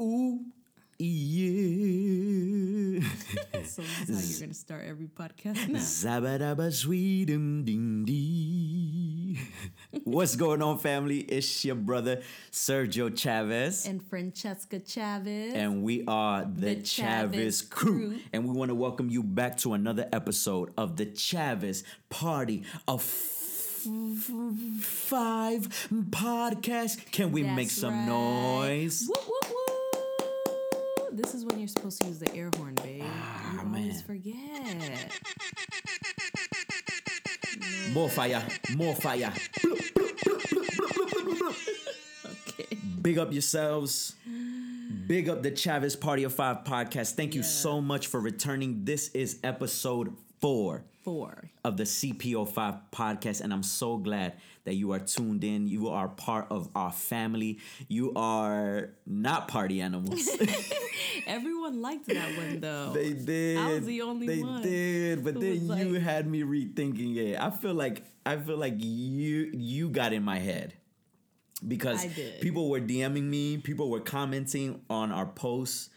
Ooh, yeah. So this is how you're gonna start every podcast now. Zabadaba sweetum ding dee. What's going on, family? It's your brother Sergio Chavez. And Francesca Chavez. and we are the, The Chavez, Chavez crew. Crew. And we want to welcome you back to another episode of the Chavez Party of Five podcast. Can we make some right. noise? Woo, woo. This is when you're supposed to use the air horn, babe. Ah, you always forget. More fire, more fire. Okay. Big up yourselves. Big up the Chavez Party of Five podcast. Thank you so much for returning. This is episode four. Four. of the CPO5 podcast, and I'm so glad that you are tuned in. You are part of our family. You are not party animals. Everyone liked that one though. they did. I was the only they one They did, but then was you like- had me rethinking it. I feel like I feel like you you got in my head because people were DMing me, people were commenting on our posts.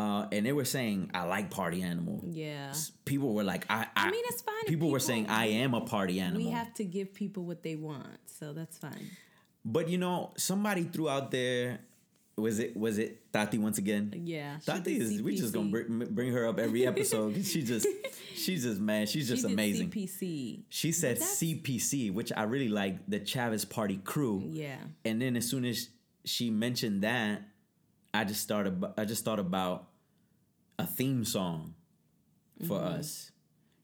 Uh, and they were saying, "I like party animal." Yeah. People were like, "I." I, mean, it's fine if People, were saying, "I am a party animal." We have to give people what they want, so that's fine. But you know, somebody threw out there. Was it was it Tati once again? Yeah. Tati is we just gonna CPC. bring, bring her up every episode. she just she's just man, she's just She amazing. CPC. She said CPC, which I really like, the Chavez Party Crew. Yeah. And then as soon as she mentioned that, I just started. I just thought about a theme song for Mm-hmm. us.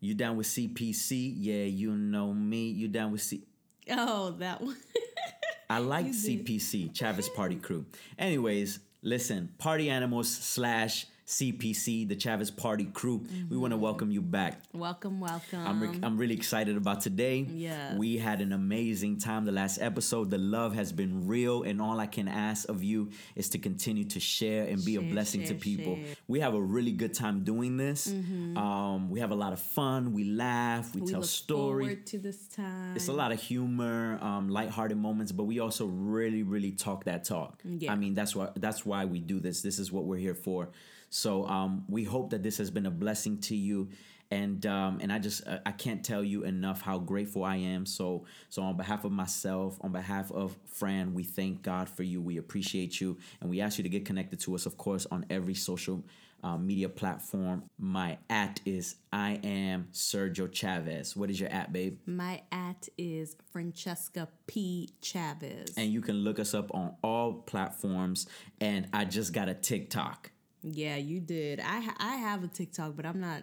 You down with CPC? Yeah, you know me. You down with C? Oh, that one. I like CPC, Chavez Party Crew. Anyways, listen, Party Animals slash CPC, the Chavez Party Crew. We want to welcome you back. welcome, welcome. I'm, re- I'm really excited about today. Yes. We had an amazing time the last episode. The love has been real, and all I can ask of you is to continue to share and be a Share, blessing to people. share. Mm-hmm. We have a really good time doing this. Um, we have a lot of fun. We laugh. We, we tell stories. forward to this time. It's a lot of humor, um, lighthearted moments, but we also really, really talk that talk. Yeah. I mean, that's why that's why we do this. This is what we're here for. So um, we hope that this has been a blessing to you, and um, and I just uh, I can't tell you enough how grateful I am. So so on behalf of myself, on behalf of Fran, we thank God for you. We appreciate you, and we ask you to get connected to us, of course, on every social. Uh, media platform. My at is I am Sergio Chavez. What is your at, babe? My at is Francesca P. Chavez. and you can look us up on all platforms. And I just got a TikTok. Yeah, you did. I I have a TikTok, but I'm not.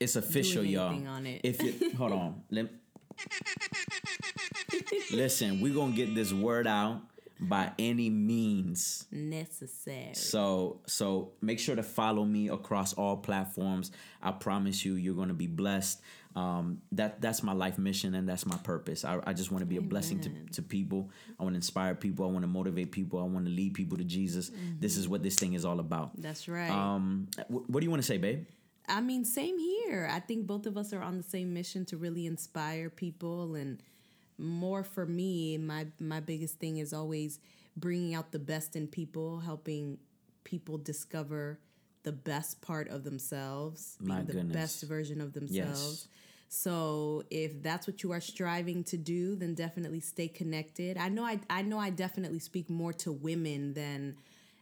It's official, y'all. on it. If you hold on, let, listen, we're gonna get this word out by any means. necessary. So so make sure to follow me across all platforms. I promise you, you're gonna be blessed. Um, that that's my life mission and that's my purpose. I, I just want to be a blessing to, to people. I want to inspire people. I want to motivate people. I want to lead people to Jesus. This is what this thing is all about. That's right. Um, wh- what do you want to say, babe? I mean, same here. I think both of us are on the same mission to really inspire people, and more for me, my my biggest thing is always bringing out the best in people, helping people discover the best part of themselves, being the best version of themselves. So if that's what you are striving to do, then definitely stay connected. I know I I know I definitely speak more to women than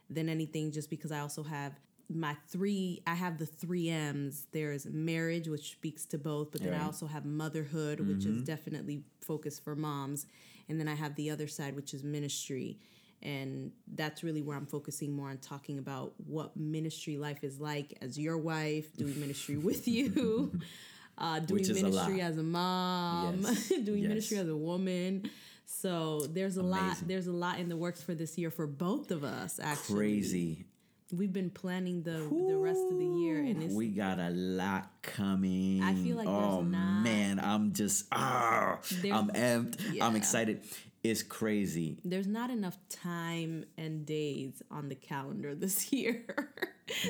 than anything just because I also have my three I have the 3 M's. There's marriage which speaks to both, but then Right. I also have motherhood which is mm-hmm. definitely focused for moms, and then I have the other side which is ministry. And that's really where I'm focusing more on talking about what ministry life is like as your wife, doing ministry with you, uh, doing Which is a ministry lot. as a mom, Yes. doing Yes. ministry as a woman. So there's a lot. There's a lot in the works for this year for both of us. Actually, Crazy. We've been planning the the rest of the year, and it's We got a lot coming. I feel like there's oh not- man, I'm just ah, I'm amped. I'm excited. It's crazy. there's not enough time and days on the calendar this year.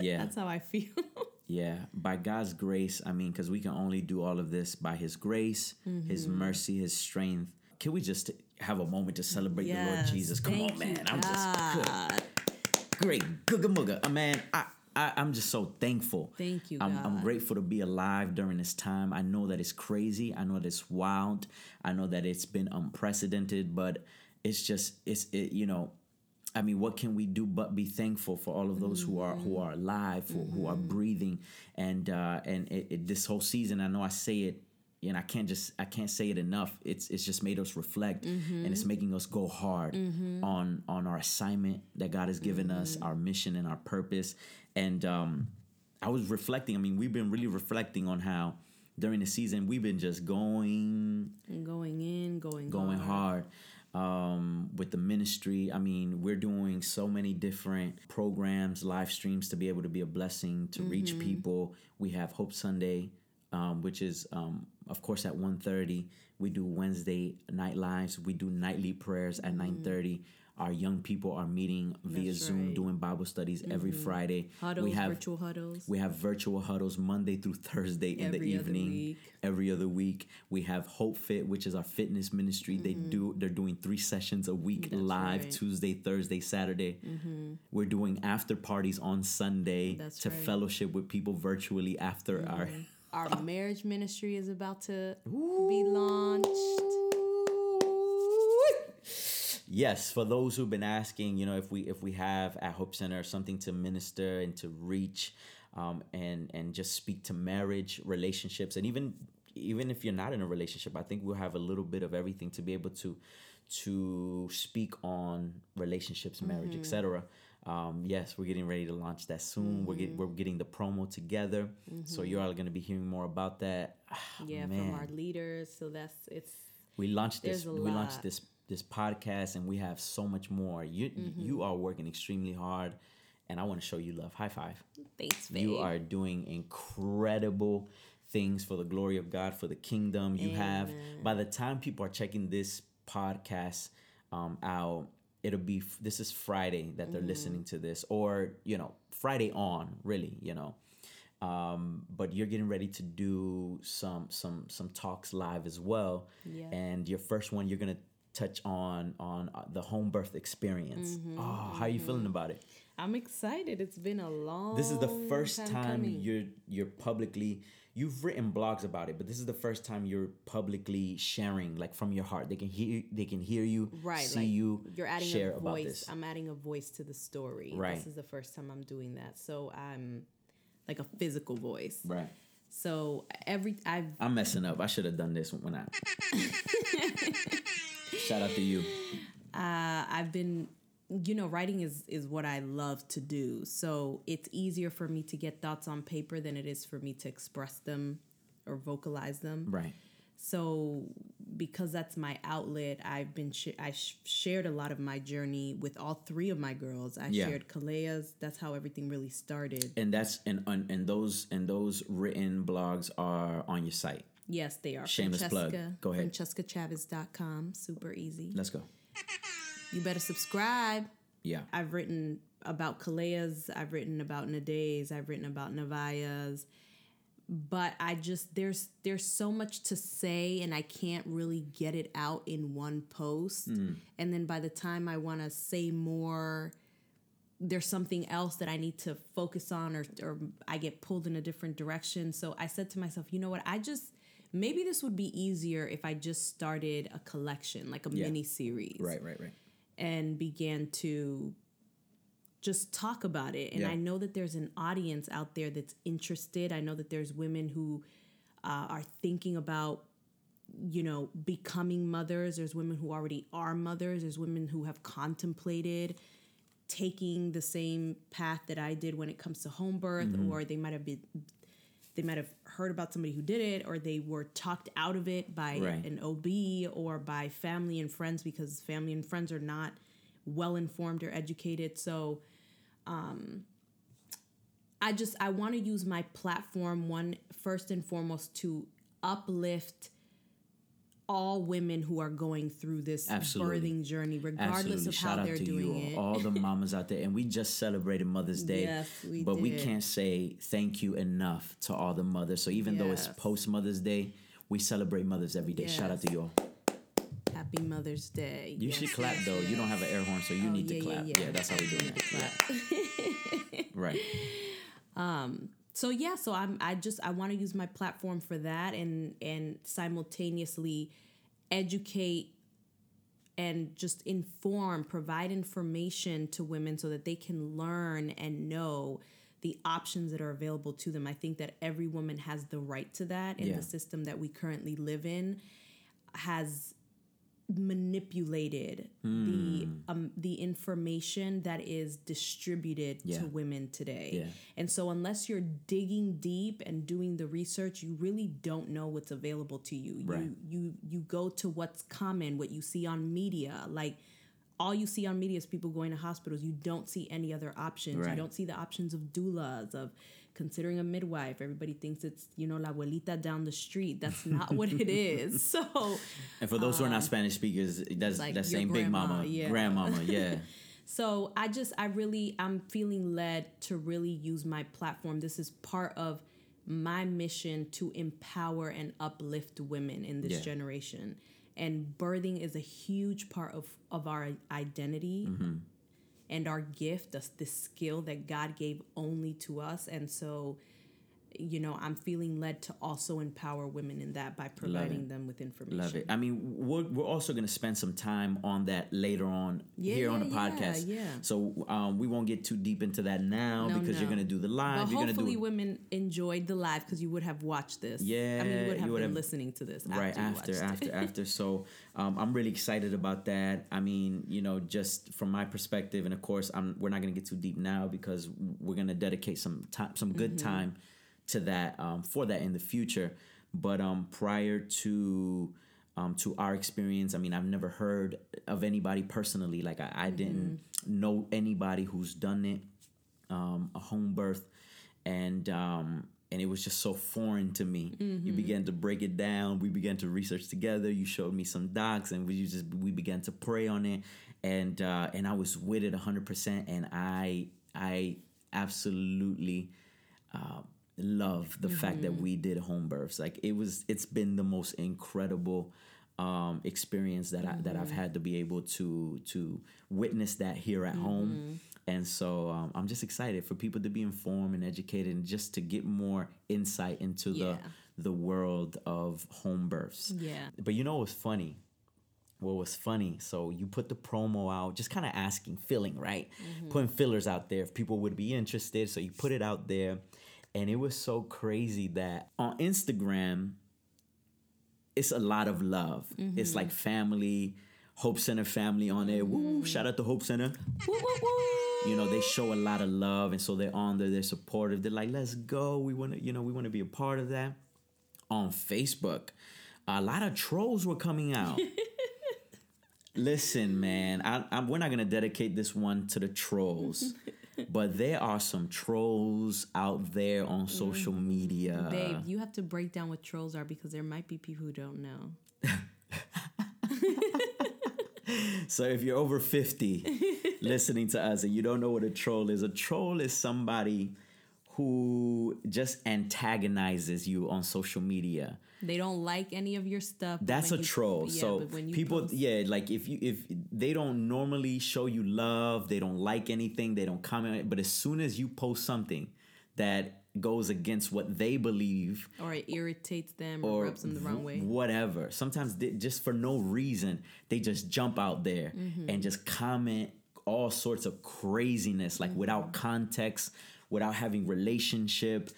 Yeah. that's how I feel. Yeah, by God's grace, I mean, because we can only do all of this by His grace, His Mm-hmm. mercy, His strength. Can we just have a moment to celebrate the Lord Jesus? Come on, thank you, man. I'm just good. Great. Googa. Uh, man, I, I, I'm just so thankful. Thank you, I'm, I'm grateful to be alive during this time. I know that it's crazy. I know that it's wild. I know that it's been unprecedented, but it's just, it's, it, you know, I mean, what can we do but be thankful for all of those who are who mm-hmm. are alive, who, who are mm-hmm. breathing, and uh, and it, it, this whole season. I know I say it, and I can't just I can't say it enough. It's it's just made us reflect, and it's mm-hmm. making us go hard on on our assignment that God has given us, our mission and our purpose. And um, I was reflecting. I mean, we've been really reflecting on how during the season we've been just going And going in, going going hard. hard um, with the ministry. I mean, we're doing so many different programs, live streams to be able to be a blessing to reach people. We have Hope Sunday, um, which is um, of course at 1.30. We do Wednesday night lives. We do nightly prayers at 9.30. Our young people are meeting via That's Zoom right. doing Bible studies every Friday. Huddles, we have virtual huddles. we have virtual huddles Monday through Thursday in the Every other evening. week. Every other week, we have Hope Fit, which is our fitness ministry. They do they're doing three sessions a week Mm-hmm. That's live right. Mm-hmm. Tuesday, Thursday, Saturday. We're doing after parties on Sunday That's to right. Mm-hmm. fellowship with people virtually after our Our marriage ministry is about to be launched. Yes, for those who've been asking, you know, if we if we have at Hope Center something to minister and to reach, um, and and just speak to marriage, relationships, and even even if you're not in a relationship, I think we'll have a little bit of everything to be able to to speak on relationships, marriage, etc. Um, yes, we're getting ready to launch that soon. We're get, we're getting the promo together, so you're all going to be hearing more about that. Ah, Yeah, man. from our leaders. So that's it's we launched this we launched this this podcast and we have so much more you Mm-hmm. you are working extremely hard and i want to show you love high five thanks, babe. you are doing incredible things for the glory of god for the kingdom you have by the time people are checking this podcast um, out it'll be this is friday that they're Mm-hmm. listening to this or you know friday on really you know um, but you're getting ready to do some some some talks live as well Yeah. and your first one you're gonna touch on on uh, the home birth experience Mm-hmm, oh how are you feeling about it I'm excited. It's been a long. this is the first time, coming. you're you're publicly you've written blogs about it but this is the first time you're publicly sharing like from your heart they can hear they can hear you right. see like you You're adding share a about voice. this I'm adding a voice to the story. Right. This is the first time I'm doing that. So I'm like a physical voice. right So every I've i'm messing up i should have done this when i shout out to you uh, I've been you know writing is is what I love to do. So it's easier for me to get thoughts on paper than it is for me to express them or vocalize them. right So because that's my outlet, I've been sh- I sh- shared a lot of my journey with all three of my girls. I Yeah. shared Kalea's. That's how everything really started. and that's and and, and those and those written blogs are on your site Yes, they are. Shameless plug. Go ahead. FrancescaChavez.com. Super easy. let's go You better subscribe. yeah I've written about Kalea's. I've written about Nadee's. I've written about Navaya's. But I just there's there's so much to say and I can't really get it out in one post. Mm. And then by the time I want to say more, there's something else that I need to focus on or or I get pulled in a different direction. So I said to myself, you know what? I just maybe this would be easier if I just started a collection, like a Yeah. mini series right right right and began to just talk about it. And Yeah. I know that there's an audience out there that's interested. I know that there's women who uh, are thinking about, you know, becoming mothers. There's women who already are mothers. There's women who have contemplated taking the same path that I did when it comes to home birth, Mm-hmm. or they might have been. They might have heard about somebody who did it, or they were talked out of it by Right. an OB or by family and friends because family and friends are not well informed or educated. So, um, I just I want to use my platform one first and foremost to uplift all women who are going through this Absolutely. birthing journey, regardless Absolutely. of Shout how out they're to doing you, it. all the mamas out there. And we just celebrated Mother's Day. Yes, we but we can't say thank you enough to all the mothers. So even though it's post Mother's Day, we celebrate mothers every day. Shout out to you all. Happy Mother's Day. You yes, should clap though. You don't have an air horn, so you oh, need yeah, to clap. Yeah, yeah. yeah, that's how we do it. Right. Um. So yeah. So I'm. I just. I want to use my platform for that, and and simultaneously educate and just inform, provide information to women so that they can learn and know the options that are available to them. I think that every woman has the right to that, in yeah. the system that we currently live in has manipulated mm. the hmm. um the information that is distributed yeah. to women today. Yeah. And so unless you're digging deep and doing the research, you really don't know what's available to you. Right. You you you go to what's common, what you see on media, like all you see on media is people going to hospitals. You don't see any other options. Right. You don't see the options of doulas, of considering a midwife. Everybody thinks it's, you know, la abuelita down the street. That's not what it is. So And for those um, who are not um, Spanish speakers, that's like that same big mama, yeah. grandmama, yeah. so I just I really I'm feeling led to really use my platform. This is part of my mission to empower and uplift women in this yeah. generation. And birthing is a huge part of, of our identity. Mm-hmm and our gift, the, the skill that God gave only to us. And so you know, I'm feeling led to also empower women in that by providing them with information. Love it. I mean, we're, we're also going to spend some time on that later on yeah, here on the podcast. Yeah, yeah. So um, we won't get too deep into that now no, because no. you're going to do the live. But you're hopefully, do women enjoyed the live because you would have watched this. Yeah, I mean, you would have you would been have, listening to this right after, after, after. So um, I'm really excited about that. I mean, you know, just from my perspective, and of course, I'm we're not going to get too deep now because we're going to dedicate some time, some good mm-hmm. time to that um, for that in the future. But um, prior to um, to our experience, I mean, I've never heard of anybody personally. Like I, I didn't mm-hmm. know anybody who's done it, um, a home birth, and um, and it was just so foreign to me. Mm-hmm. You began to break it down. We began to research together. You showed me some docs, and we just we began to pray on it, and uh, and I was with it hundred percent. And I I absolutely. Uh, love the mm-hmm. fact that mm-hmm. we did home births. Like it was, it's been the most incredible um, experience that mm-hmm. I that I've mm-hmm. had to be able to to witness that here at mm-hmm. home. And so um, I'm just excited for people to be informed and educated, and just to get more insight into yeah. the the world of home births. Yeah. But you know what's funny? What was funny? So you put the promo out, just kind of asking, filling, right? Mm-hmm. Putting fillers out there if people would be interested. So you put it out there and it was so crazy that on Instagram, it's a lot of love. Mm-hmm. It's like family, Hope Center family on there. Woo, mm. shout out to Hope Center. Woo, woo, woo. You know, they show a lot of love and so they're on there, they're supportive. They're like, let's go. We wanna, you know, we wanna be a part of that. On Facebook, a lot of trolls were coming out. Listen, man, I, I'm, we're not gonna dedicate this one to the trolls but there are some trolls out there on social mm. media. Babe, you have to break down what trolls are because there might be people who don't know. so if you're over 50 listening to us and you don't know what a troll is, a troll is somebody who just antagonizes you on social media. They don't like any of your stuff. That's a troll. Yeah, so people, post- yeah, like if you if they don't normally show you love, they don't like anything, they don't comment. But as soon as you post something that goes against what they believe, or it irritates them, or, or rubs them the wrong way, whatever. Sometimes they, just for no reason, they just jump out there mm-hmm. and just comment all sorts of craziness, like mm-hmm. without context, without having relationship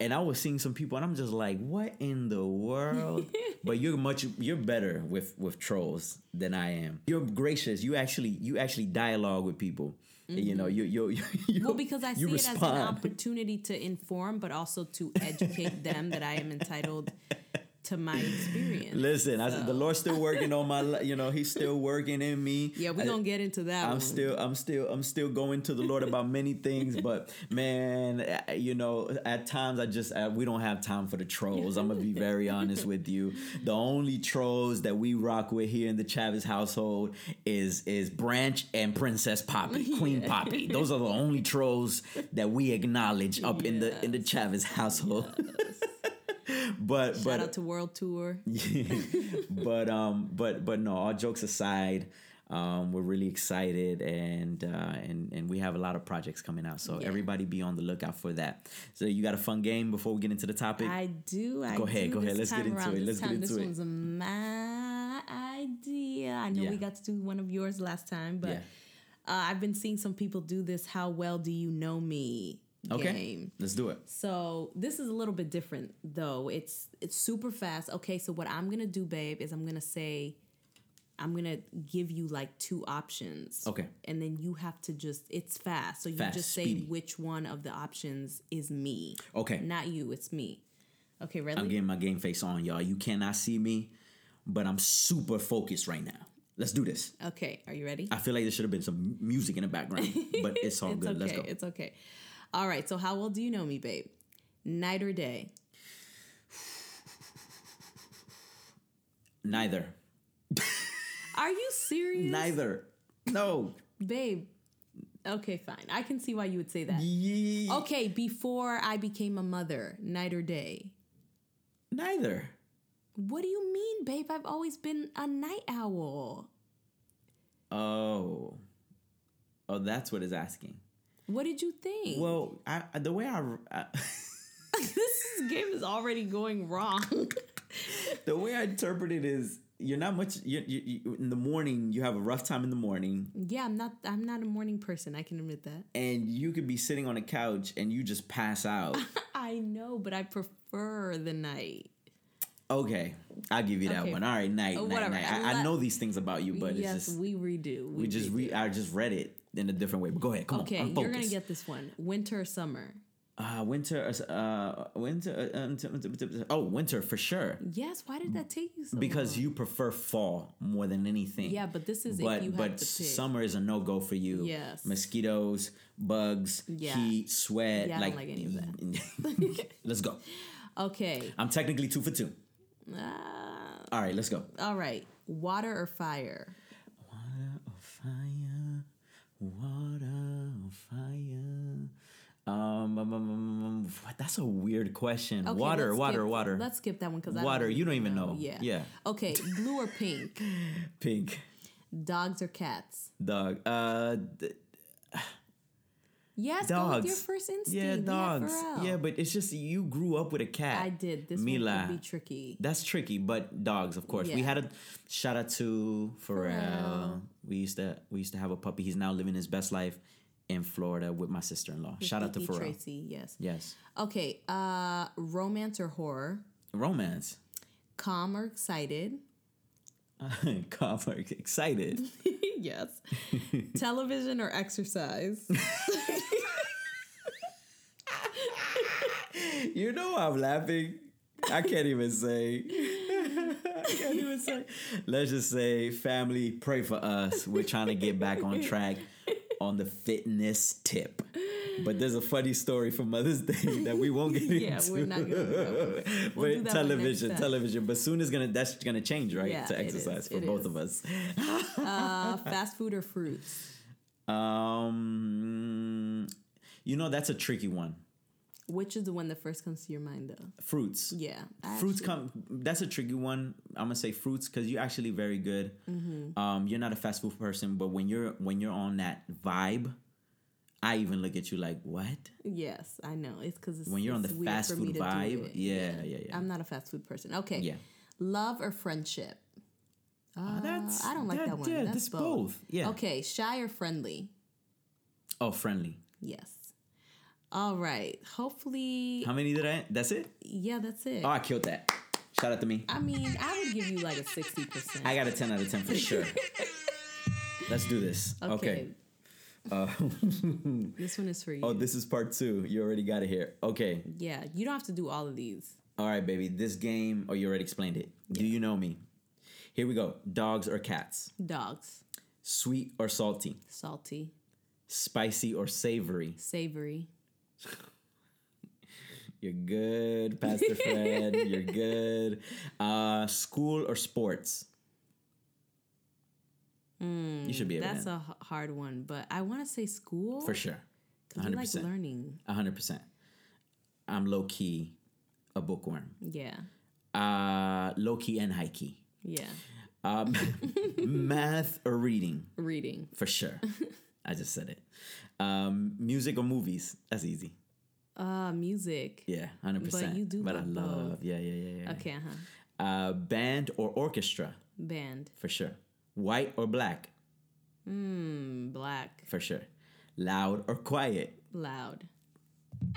and I was seeing some people, and I'm just like, "What in the world?" but you're much you're better with with trolls than I am. You're gracious. You actually you actually dialogue with people. Mm-hmm. You know, you you you. Well, because I see respond. it as an opportunity to inform, but also to educate them that I am entitled to my experience. Listen, so. I, the Lord's still working on my, you know, He's still working in me. Yeah, we're gonna get into that. I'm one. still, I'm still, I'm still going to the Lord about many things, but man, you know, at times I just I, we don't have time for the trolls. I'm gonna be very honest with you. The only trolls that we rock with here in the Chavez household is is Branch and Princess Poppy, Queen yeah. Poppy. Those are the only trolls that we acknowledge up yes. in the in the Chavez household. Yes. but Shout but out to World Tour. but um but but no all jokes aside um we're really excited and uh and and we have a lot of projects coming out so Yeah. everybody be on the lookout for that so you got a fun game before we get into the topic I do. I Go ahead, do go ahead. Let's get into around. it. This Let's get time, this into it. one's my idea. I know Yeah. we got to do one of yours last time, but Yeah. uh, I've been seeing some people do this. How well do you know me? Okay Game. let's do it So this is a little bit different though. It's it's super fast. Okay, so what I'm gonna do, babe, is I'm gonna say I'm gonna give you like two options. Okay. And then you have to just it's fast. So you Fast, just say speedy. which one of the options is me. Okay. Not you, it's me. Okay, ready? i'm getting my game face on y'all you cannot see me but i'm super focused right now let's do this Okay, are you ready? i feel like there should have been some music in the background but it's all it's good okay. let's go It's okay. All right, so how well do you know me, babe? Night or day? neither Are you serious? neither no Babe. Okay, fine. I can see why you would say that. Ye- Okay, before I became a mother, night or day? neither What do you mean, babe? I've always been a night owl. Oh, oh, that's what it's asking. What did you think? Well, I, the way I, I this game is already going wrong. the way I interpret it is you're not much you, you, you, in the morning. You have a rough time in the morning, yeah, I'm not. I'm not a morning person. I can admit that. and you could be sitting on a couch and you just pass out. I know, but I prefer the night. okay, I'll give you that Okay. one. All right, night, Oh, night, night. I, I know these things about you, but yes, it's just we redo. we just redo. re, I just read it in a different way. But go ahead, come Okay, on, I'm you're gonna get this one. Winter summer? uh, winter, uh, winter, uh, um, t- t- oh, winter for sure. Yes. Why did that take you so because long? you prefer fall more than anything. Yeah, but this is but if you but have to pick. summer is a no go for you. Yes. mosquitoes, bugs, Yeah. heat, sweat. Yeah, I like, don't like any of that. let's go. Okay. I'm technically two for two. Uh, All right, let's go. all right. Water or fire? Water or fire, water or fire. Um, um, um, um, um, what? That's a weird question. Okay, water, water, skip- water. Let's skip that one because Water, you don't even know. Yeah. Yeah. Okay. Blue or pink? Pink Dogs or cats? dog. Uh, d- Yes. Go dogs. with your first instinct. Yeah, dogs. Pharrell. Yeah, but it's just you grew up with a cat. I did. This Mila. one could be tricky. That's tricky, but dogs, of course. We had a shout out to Pharrell. Pharrell. We used to we used to have a puppy. He's now living his best life in Florida with my sister in law. Shout out to Pharrell. Tracy. Yes. Yes, Okay. Uh, romance or horror? romance. Calm or excited? Calm, or excited. yes. Television or exercise? you know I'm laughing. I can't even say. I can't even say. Let's just say, family, pray for us. We're trying to get back on track on the fitness tip. But there's a funny story from Mother's Day that we won't get Yeah, into. we're not gonna go but We'll do that television, television. But soon is gonna that's gonna change, right? Yeah, to exercise is, for it both is. of us. uh, fast food or fruits? Um, you know that's a tricky one. Which is the one that first comes to your mind, though? Fruits. Yeah. I fruits actually- come that's a tricky one i'm gonna say fruits because you're actually very good Mm-hmm. um you're not a fast food person but when you're when you're on that vibe i even look at you like what Yes, I know. It's because When you're on the fast food vibe, yeah, yeah, yeah. I'm not a fast food person. Okay. yeah Love or friendship? Uh, that's I don't like that, one. yeah That's that's both. yeah Okay, shy or friendly? oh friendly Yes. All right. Hopefully, how many did i that's it yeah, that's it. oh i killed that shout out to me I mean, I would give you like a sixty percent. i got a 10 out of 10 for sure let's do this okay, Okay. Uh, This one is for you. oh this is part two you already got it here okay yeah, you don't have to do all of these. All right, baby. This game, oh, you already explained it. Do you know me? Here we go. Dogs or cats? Dogs, Sweet or salty? salty, Spicy or savory? savory, You're good, Pastor Fred. You're good. Uh, school or sports? you should be able Hmm, That's a hard one, but I want to say school For sure. like 100%. learning. 100%. I'm low key a bookworm. Yeah. Uh, low key and high key. Yeah. Um, math or reading Reading. for sure. I just said it. Um, music or movies? That's easy. Uh, music. Yeah, hundred percent. you do But I love both. Yeah, yeah, yeah, yeah. Okay, uh-huh. Uh, band or orchestra Band. for sure. White or black Mm, black. for sure. Loud or quiet. Loud.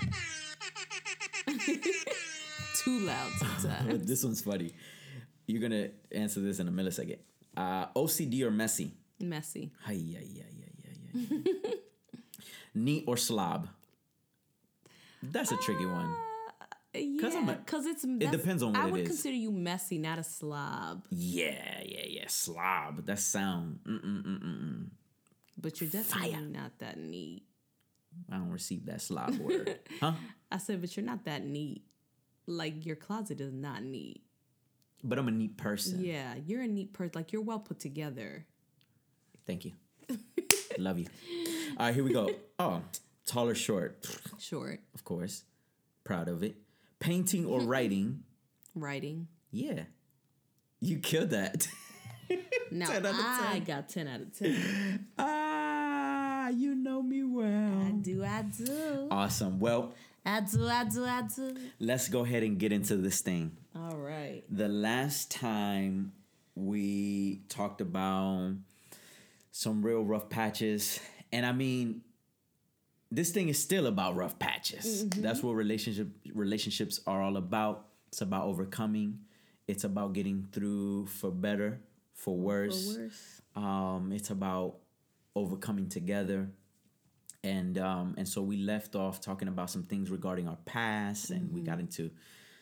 Too loud sometimes. this one's funny. You're gonna answer this in a millisecond. Uh, OCD or messy? Messy. Hi, yeah, yeah, yeah, yeah, yeah. Neat or slob? That's a tricky one. Uh, yeah, because it's it depends on what I it would is. consider you messy, not a slob. Yeah, yeah, yeah. Slob. That sound. Mm-mm-mm-mm. But you're definitely Fire. not that neat. I don't receive that slob word. huh? I said, but you're not that neat. Like your closet is not neat. But I'm a neat person. Yeah, you're a neat person. Like you're well put together. Thank you. Love you. All right, here we go. Oh, tall or short? Short Of course. Proud of it. Painting or writing? writing. Yeah. You killed that. Now 10 out of I got ten out of ten. ah, you know me well. I do, I do, Awesome. Well, I do, I do, I do. let's go ahead and get into this thing. All right. The last time we talked about some real rough patches, and I mean, this thing is still about rough patches. That's what relationship relationships are all about. It's about overcoming. It's about getting through for better, for worse. For worse. Um, it's about overcoming together. And um, and so we left off talking about some things regarding our past, and we got into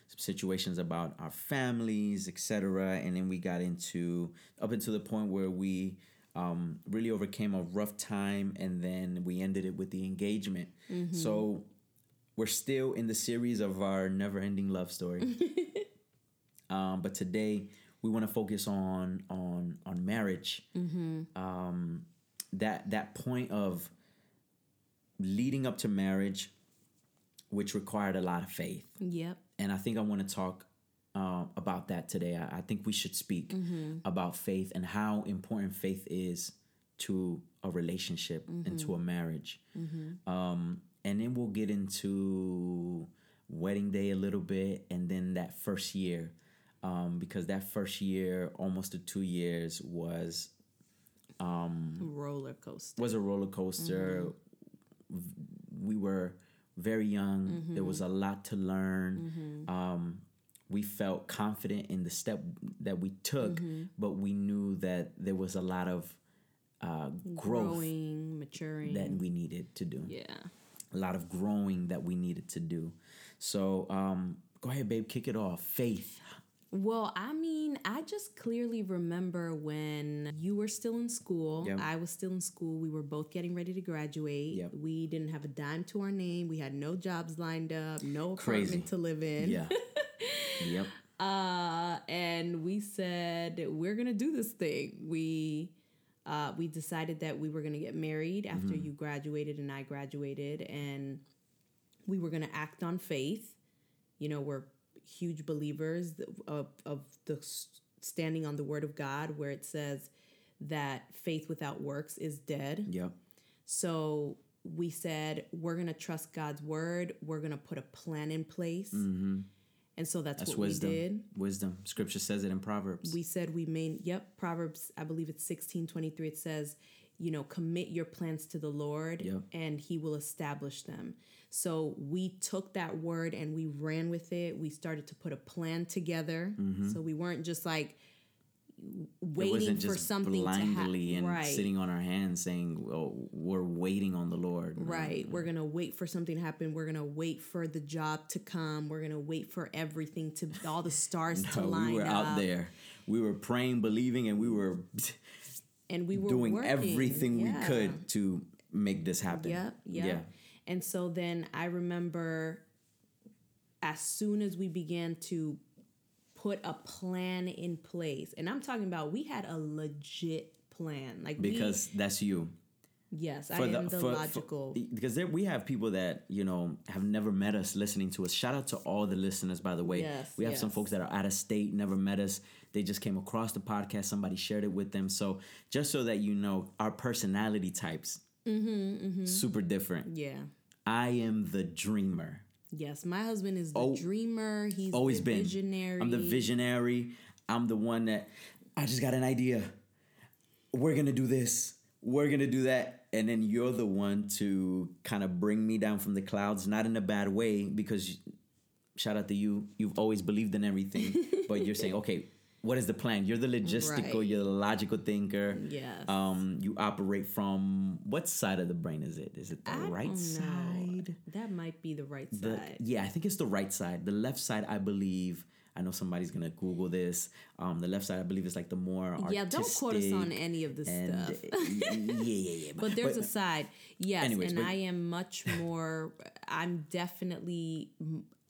some situations about our families, etc. And then we got into up until the point where we um, really overcame a rough time, and then we ended it with the engagement. So we're still in the series of our never-ending love story. um, but today we want to focus on on on marriage. Um, that that point of leading up to marriage, which required a lot of faith Yep. and I think I want to talk um, about that today. I, I think we should speak about faith and how important faith is to a relationship and to a marriage. Um, and then we'll get into wedding day a little bit, and then that first year, um, because that first year, almost to two years, was Roller coaster. was a roller coaster. V- We were very young. There was a lot to learn. Um, we felt confident in the step that we took, but we knew that there was a lot of uh, growth Growing, maturing. that we needed to do. yeah. A lot of growing that we needed to do. So um, go ahead, babe, kick it off. Faith. Well, I mean, I just clearly remember when you were still in school. Yep. I was still in school. We were both getting ready to graduate. Yep. We didn't have a dime to our name. We had no jobs lined up, no Crazy. apartment to live in. Yeah. yep. Uh, and we said we're gonna do this thing. We uh, we decided that we were gonna get married after Mm-hmm. you graduated and I graduated, and we were gonna act on faith. You know, we're huge believers of of the standing on the Word of God, where it says that faith without works is dead. Yep. So we said we're gonna trust God's word. We're gonna put a plan in place, and so that's, That's what wisdom. we did Wisdom. Scripture says it in Proverbs. we said we made yep proverbs i believe it's 16 23 it says you know commit your plans to the lord Yep. and he will establish them so we took that word and we ran with it we started to put a plan together so we weren't just like Mm-hmm. Waiting wasn't for just something blindly to and right sitting on our hands saying, "Well, we're waiting on the Lord." No, Right. We're going to wait for something to happen. We're going to wait for the job to come. We're going to wait for everything to, all the stars to no, line we were up. out there. We were praying, believing, and we were And we were doing working. everything we could to make this happen. Yep, yep. Yeah. And so then I remember as soon as we began to put a plan in place, and I'm talking about we had a legit plan. Like Because that's you. Yes, I am the, logical. For, because there we have people that you know have never met us listening to us. Shout out to all the listeners, by the way. Yes, we have yes. some folks that are out of state, never met us. They just came across the podcast. Somebody shared it with them. So just so that you know, our personality types Mm-hmm, super different. yeah. I am the dreamer. Yes, my husband is the Oh, dreamer. He's Always the been. visionary. I'm the visionary. I'm the one that I just got an idea. We're gonna do this. We're gonna do that. And then you're the one to kind of bring me down from the clouds, not in a bad way, because shout out to you. You've always believed in everything, but you're saying, okay, what is the plan? You're the logistical, Right. you're the logical thinker. Yes. Um, you operate from what side of the brain is it? Is it the I right side? That might be the right The, side. yeah, I think it's the right side. The left side, I believe. I know somebody's gonna Google this. Um, the left side, I believe, is like the more yeah, don't quote us on any of this and stuff. yeah, yeah, yeah. But there's a side, yes, Anyways, and but- I am much more. I'm definitely.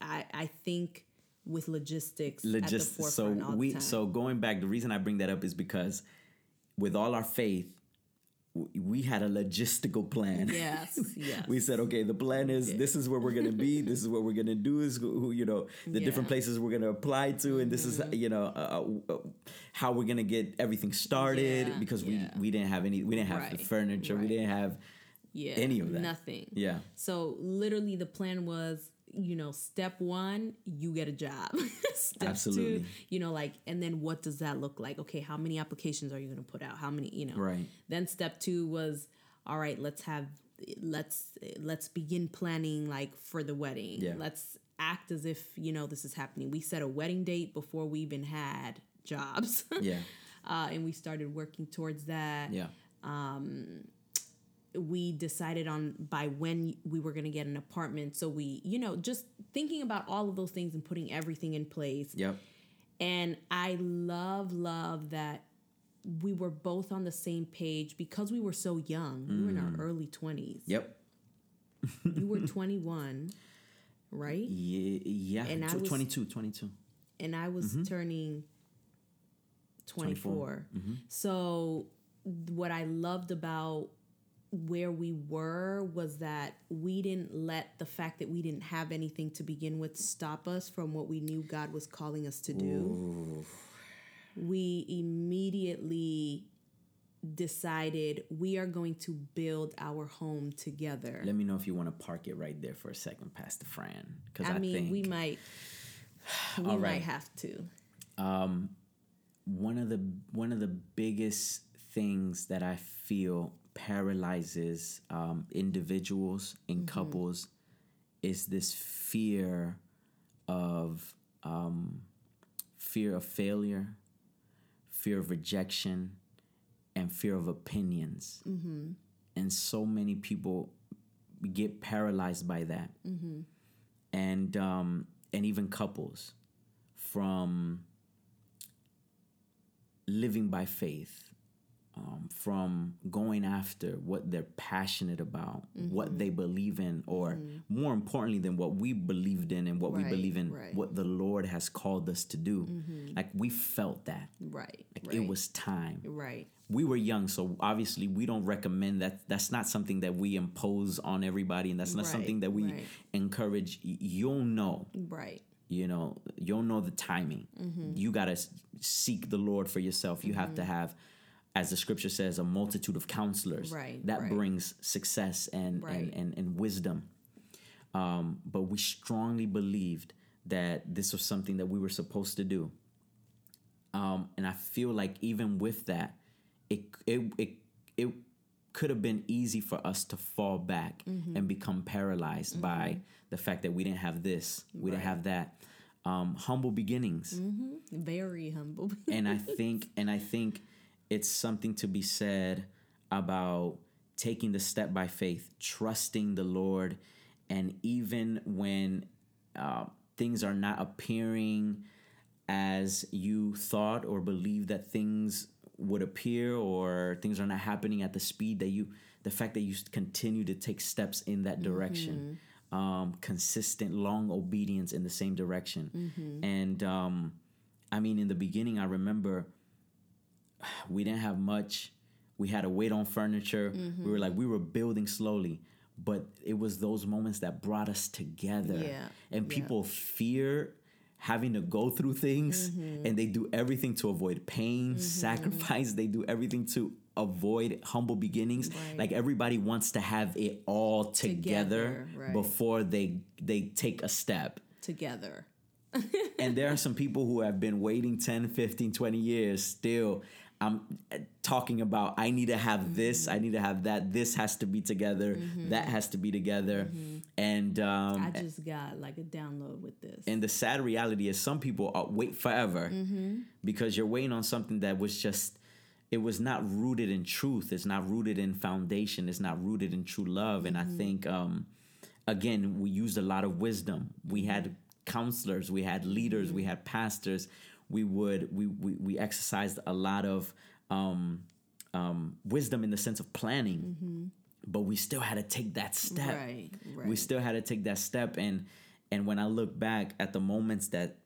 I I think with logistics at the logist- so we the so going back. The reason I bring that up is because with all our faith, we had a logistical plan. yes, yes. we said, okay, the plan is this is where we're gonna be. this is what we're gonna do. Is who you know the different Yeah. Mm-hmm. places we're gonna apply to, and this is you know uh, uh, how we're gonna get everything started Yeah, because yeah. we we didn't have any we didn't have the Right, furniture we didn't have yeah, any of that. Nothing. yeah So literally, the plan was, you know, step one, you get a job. step Absolutely. two, you know, like, and then what does that look like? Okay, how many applications are you going to put out? How many, you know? Right. Then step two was, all right, let's have, let's let's begin planning like for the wedding. Yeah. Let's act as if you know this is happening. We set a wedding date before we even had jobs. yeah uh, and we started working towards that yeah we decided on by when we were going to get an apartment. So we you know just thinking about all of those things and putting everything in place. Yep. And i love love that we were both on the same page because we were so young. We were in Mm. our early 20s yep. You were 21 right? Yeah yeah And I was- 22 22 and i was Mm-hmm. turning 24, Mm-hmm. so what i loved about where we were was that we didn't let the fact that we didn't have anything to begin with stop us from what we knew God was calling us to do. We immediately decided we are going to build our home together. let me know if you want to park it right there for a second pastor fran because I, I, mean, think we might we might have to. Um, one of the one of the biggest things that I feel paralyzes um, individuals and couples is this fear of um, fear of failure, fear of rejection, and fear of opinions. And so many people get paralyzed by that, and um, and even couples from living by faith, um, from going after what they're passionate about, what they believe in, or more importantly than what we believed in and what we believe in, right. what the Lord has called us to do. Like we felt that. Right. Like right. it was time. right. We were young, so obviously we don't recommend that. That's not something that we impose on everybody, and that's not Right, something that we right. encourage. You'll know Right. you know you'll know the timing Mm-hmm. you got to seek the lord for yourself you have to have as the scripture says a multitude of counselors Right, that right. brings success and, Right. and, and and wisdom um, but we strongly believed that this was something that we were supposed to do um, and i feel like even with that it it it, it could have been easy for us to fall back Mm-hmm. and become paralyzed by the fact that we didn't have this we didn't have that um, humble beginnings Very humble. and I think and I think it's something to be said about taking the step by faith, trusting the Lord, and even when uh, things are not appearing as you thought or believed that things would appear, or things are not happening at the speed that you, the fact that you continue to take steps in that direction. Um, consistent, long obedience in the same direction. And um, I mean, in the beginning, I remember we didn't have much, We had to wait on furniture. We were like we were building slowly, but it was those moments that brought us together. Yeah, And yeah. people fear having to go through things Mm-hmm. and they do everything to avoid pain, sacrifice, they do everything to avoid humble beginnings. Right. Like everybody wants to have it all together, Together, right. before they they take a step Together. and there are some people who have been waiting 10 15 20 years still i'm uh, talking about i need to have this i mm-hmm. need to have that this has to be together mm-hmm. that has to be together. Mm-hmm. And um I just got like a download with this. and the sad reality is some people are, wait forever because you're waiting on something that was just it was not rooted in truth. It's not rooted in foundation. It's not rooted in true love. And i think um again we used a lot of wisdom. We had counselors. We had leaders. We had pastors we would we we, we exercised a lot of um um wisdom in the sense of planning. But we still had to take that step. Right, we still had to take that step. And and when i look back at the moments that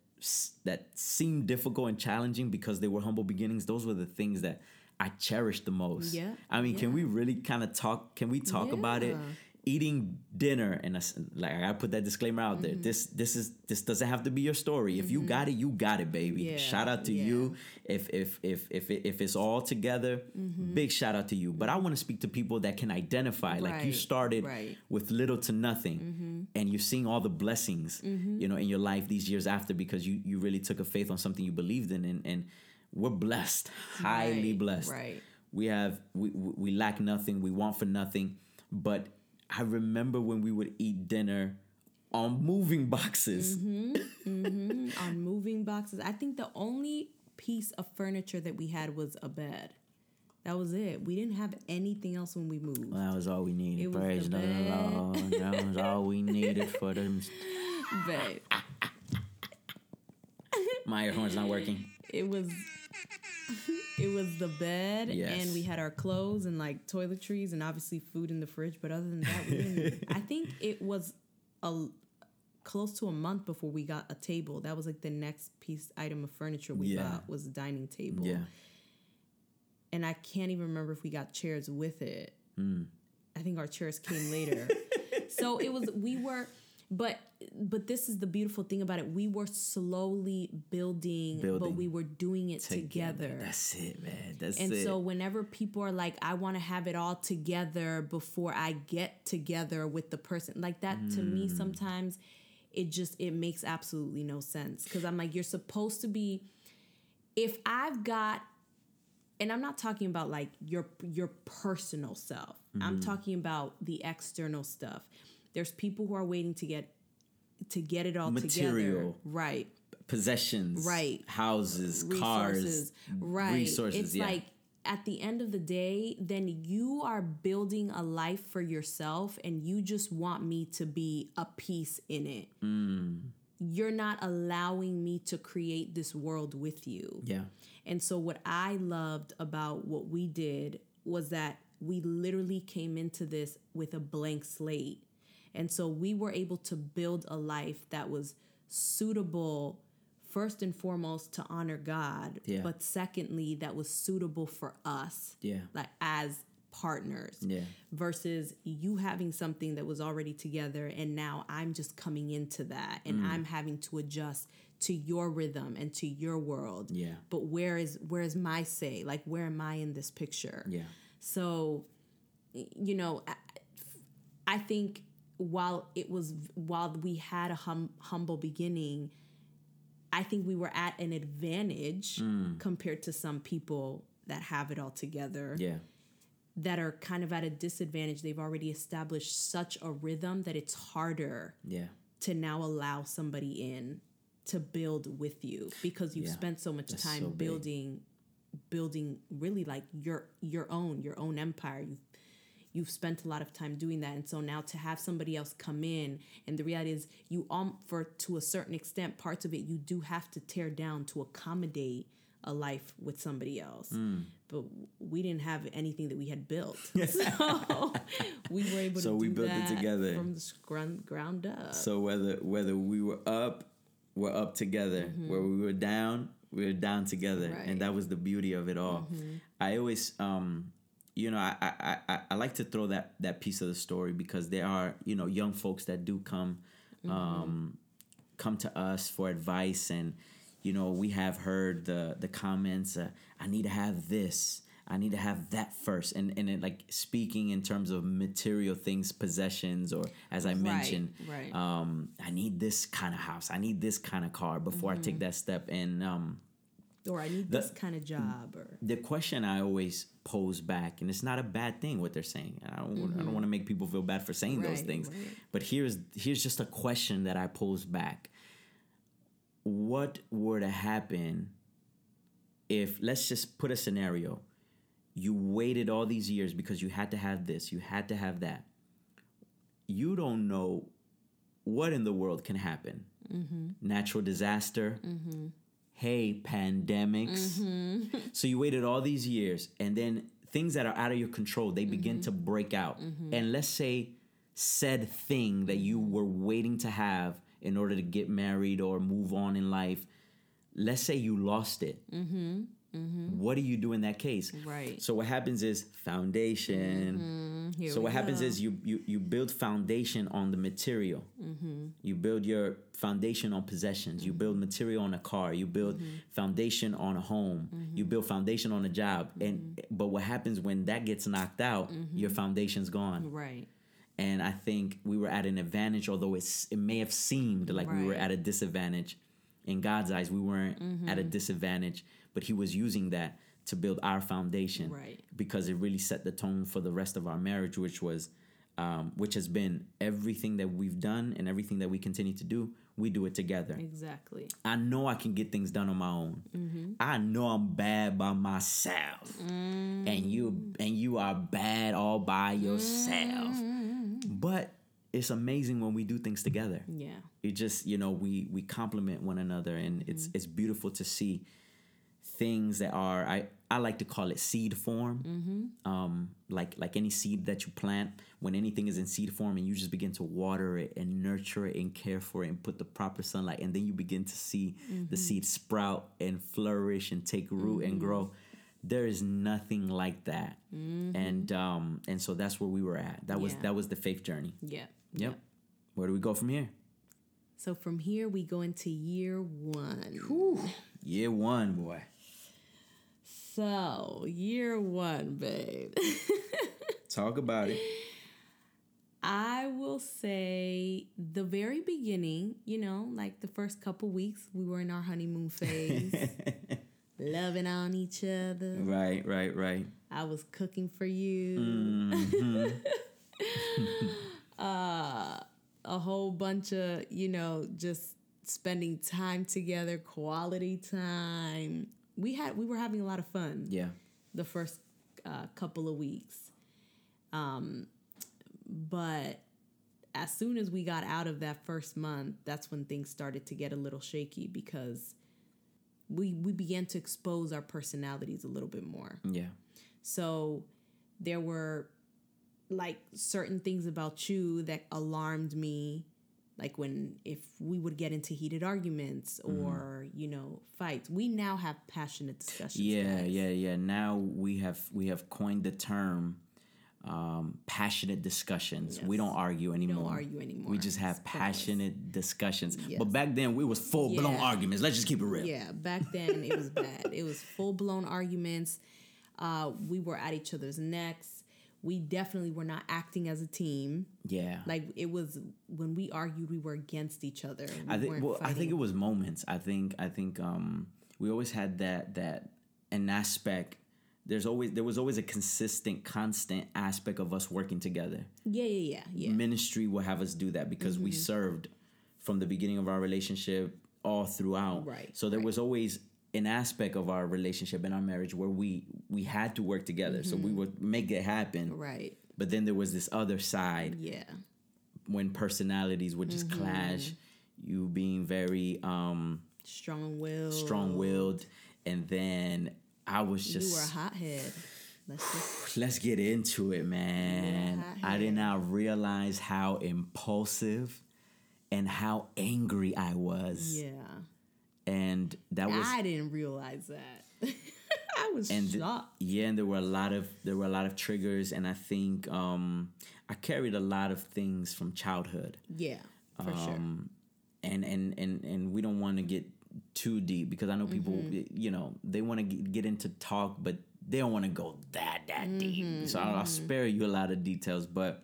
that seemed difficult and challenging because they were humble beginnings those were the things that i cherished the most. Yeah, i mean can we really kind of talk can we talk about it Yeah. Eating dinner and like i put that disclaimer out Mm-hmm. there this this is this doesn't have to be your story if you got it you got it baby Yeah, shout out to yeah. you if if if if if it's all together Mm-hmm. big shout out to you but i want to speak to people that can identify like you started right. with little to nothing and you're seeing all the blessings you know in your life these years after because you you really took a faith on something you believed in and and we're blessed highly Right, blessed right. we have we we lack nothing we want for nothing but i remember when we would eat dinner on moving boxes mm-hmm, mm-hmm, on moving boxes. I think the only piece of furniture that we had was a bed. That was it. We didn't have anything else when we moved. Well, that was all we needed It was praise the the, lord that was all we needed for them But my ear horn's not working it was it was the bed Yes. and we had our clothes and like toiletries and obviously food in the fridge. But other than that, we didn't. I think it was a close to a month before we got a table. That was like the next piece item of furniture we Yeah. got was a dining table. yeah and I can't even remember if we got chairs with it. Hmm. I think our chairs came later. so it was we were but but this is the beautiful thing about it. We were slowly building, but we were doing it together. that's it man that's And it and so whenever people are like, I want to have it all together before I get together with the person, like that to me Mm. sometimes it just it makes absolutely no sense. Cause I'm like, you're supposed to be if I've got and I'm not talking about like your your personal self. I'm Mm-hmm. talking about the external stuff. There's people who are waiting to get to get it all together. Right possessions Right. houses resources, cars right? resources It's yeah like at the end of the day, then you are building a life for yourself, and you just want me to be a piece in it. Mm. You're not allowing me to create this world with you. yeah And so, what I loved about what we did was that we literally came into this with a blank slate. And so, we were able to build a life that was suitable, first and foremost, to honor God, Yeah. but secondly, that was suitable for us, yeah like as partners yeah versus you having something that was already together and now I'm just coming into that and Mm. I'm having to adjust to your rhythm and to your world. Yeah. But where is where is my say? Like where am I in this picture? yeah So you know, I, I think while it was while we had a hum, humble beginning, I think we were at an advantage Mm. compared to some people that have it all together yeah. that are kind of at a disadvantage. They've already established such a rhythm that it's harder yeah. to now allow somebody in to build with you because you've Yeah, spent so much that's time so building building really like your your own your own empire. You've you've spent a lot of time doing that and so now to have somebody else come in and the reality is you um for to a certain extent parts of it you do have to tear down to accommodate a life with somebody else Mm. but we didn't have anything that we had built so we were able So to we do built it together. from the ground, ground up So whether whether we were up, we're up together. Where we were down, we were down together, Mm-hmm. Right. Mm-hmm. and that was the beauty of it all. I always um, you know, I, I, I, I like to throw that that piece of the story because there are you know young folks that do come um, come to us for advice, and you know we have heard the the comments. Uh, I need to have this. I need to have that first, and and it, like speaking in terms of material things, possessions, or as I mentioned, right. Um, I need this kind of house. I need this kind of car before I take that step. And um, or I need this kind of job, or the question I always pose back, and it's not a bad thing what they're saying. I don't, I don't mm-hmm. want to make people feel bad for saying those things, right. but here's here's just a question that I pose back. What were to happen if let's just put a scenario? You waited all these years because you had to have this, you had to have that. You don't know what in the world can happen. Mm-hmm. Natural disaster. Mm-hmm. Hey, pandemics. Mm-hmm. So you waited all these years, and then things that are out of your control they begin to mm-hmm. break out. Mm-hmm. And let's say said thing that you were waiting to have in order to get married or move on in life. Let's say you lost it. Mm-hmm. What do you do in that case? Right. So what happens is foundation. Mm-hmm. Here So what happens is you, you you build foundation on the material. Mm-hmm. You build your foundation on possessions. You build material on a car. You build foundation on a home. You build foundation on a job. And but what happens when that gets knocked out? Your foundation's gone. right, And I think we were at an advantage, although it's it may have seemed like we were at a disadvantage. In God's eyes, we weren't at a disadvantage, but He was using that to build our foundation Right. because it really set the tone for the rest of our marriage, which was, um, which has been everything that we've done and everything that we continue to do. We do it together. exactly. I know I can get things done on my own. Mm-hmm. I know I'm bad by myself, mm. and you and you are bad all by yourself. Mm. But it's amazing when we do things together. Yeah, It just you know we we complement one another, and it's mm. it's beautiful to see things that are I I like to call it seed form. Um, like like any seed that you plant, when anything is in seed form, and you just begin to water it and nurture it and care for it and put the proper sunlight, and then you begin to see the seed sprout and flourish and take root and grow. There is nothing like that, and um, and so that's where we were at. That was Yeah. that was the faith journey. yeah. Yep. Where do we go from here? So from here we go into year one. Year one, boy. So year one, babe. Talk about it. I will say the very beginning, you know, like the first couple weeks, we were in our honeymoon phase, loving on each other. right, right, right. I was cooking for you. Mm-hmm. uh, a whole bunch of, you know, just spending time together, quality time. We had we were having a lot of fun Yeah. the first uh, couple of weeks. Um, but as soon as we got out of that first month, that's when things started to get a little shaky because we we began to expose our personalities a little bit more. Yeah. So there were like certain things about you that alarmed me like when if we would get into heated arguments Mm-hmm. or you know fights we now have passionate discussions Yeah, guys. yeah, yeah. Now we have we have coined the term um, passionate discussions. We don't argue anymore. argue anymore. We just have passionate discussions. Yes. But back then we was full blown Yeah. arguments. Let's just keep it real. Yeah, back then it was bad. It was full blown arguments. Uh, we were at each other's necks. We definitely were not acting as a team. Yeah. Like it was when we argued, we were against each other. We I think well, I think it was moments. I think I think um, we always had that that an aspect. There's always there was always a consistent, constant aspect of us working together. Yeah, yeah, yeah, yeah. Ministry will have us do that because we Mm-hmm. served from the beginning of our relationship all throughout. Right, So there right. was always an aspect of our relationship and our marriage where we we had to work together. So Mm-hmm. we would make it happen. Right. But then there was this other side Yeah. when personalities would just Mm-hmm. clash. You being very um, Strong willed. strong willed, and then I was just You were a hothead. Let's just let's get into it, man. I did not realize how impulsive and how angry I was, yeah. And that was I didn't realize that. I was and th- shocked. yeah, and there were a lot of there were a lot of triggers, and I think um, I carried a lot of things from childhood. Yeah, for sure. Um, and and and and we don't want to get too deep because I know people, Mm-hmm. you know, they want to get into talk, but they don't want to go that that Mm-hmm. deep. So I'll, I'll spare you a lot of details, but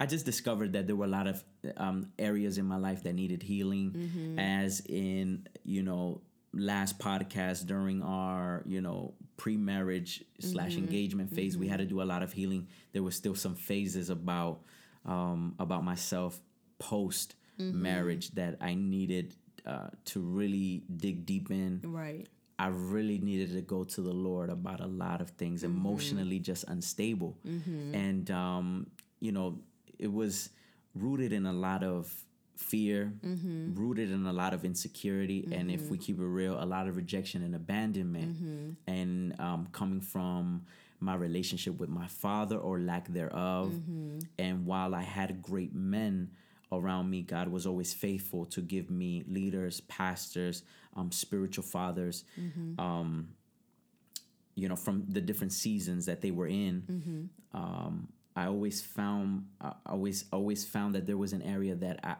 I just discovered that there were a lot of um, areas in my life that needed healing, Mm-hmm. as in you know last podcast during our you know pre-marriage slash Mm-hmm. engagement phase we had to do a lot of healing there was still some phases about um, about myself post marriage that i needed uh, to really dig deep in Right. I really needed to go to the Lord about a lot of things, emotionally just unstable. And, um, you know, it was rooted in a lot of fear, rooted in a lot of insecurity. And if we keep it real, a lot of rejection and abandonment. And um, coming from my relationship with my father or lack thereof. And while I had great men, around me, God was always faithful to give me leaders, pastors, um, spiritual fathers, um, you know, from the different seasons that they were in. Um, I always found, I always, always found that there was an area that I,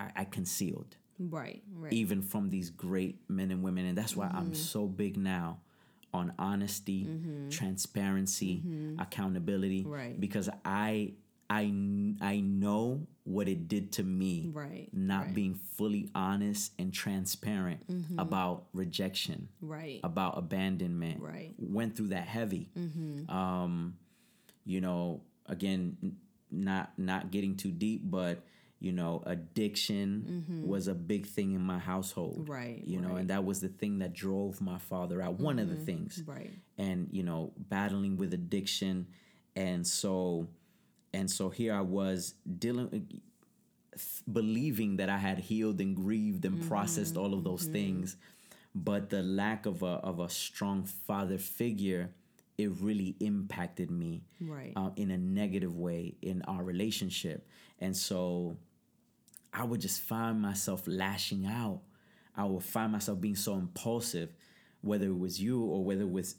I, I concealed, Right. Right. even from these great men and women, and that's why Mm-hmm. I'm so big now on honesty, transparency, accountability, Right. because I, I, I know what it did to me Right. not right. being fully honest and transparent about rejection, Right. about abandonment. Right. Went through that heavy. Um, you know, again, not not getting too deep, but you know, addiction mm-hmm. was a big thing in my household. Right, You know, right. and that was the thing that drove my father out. One of the mm-hmm. things Right. and you know battling with addiction and so and so here i was dealing uh, believing that i had healed and grieved and processed mm-hmm. all of those things but the lack of a of a strong father figure it really impacted me Right. uh, in a negative way in our relationship and so I would just find myself lashing out. I would find myself being so impulsive, whether it was you or whether it was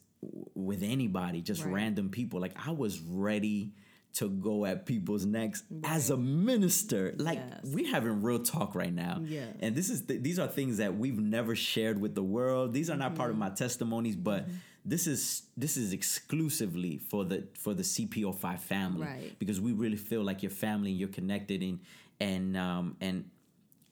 with anybody, just Right. random people. Like I was ready to go at people's necks as a minister. Like Yes. we're having real talk right now. Yes. And this is th- these are things that we've never shared with the world. These are not part of my Mm-hmm. testimonies, but this is this is exclusively for the for the CPO5 family Right. because we really feel like your family and you're connected and and um and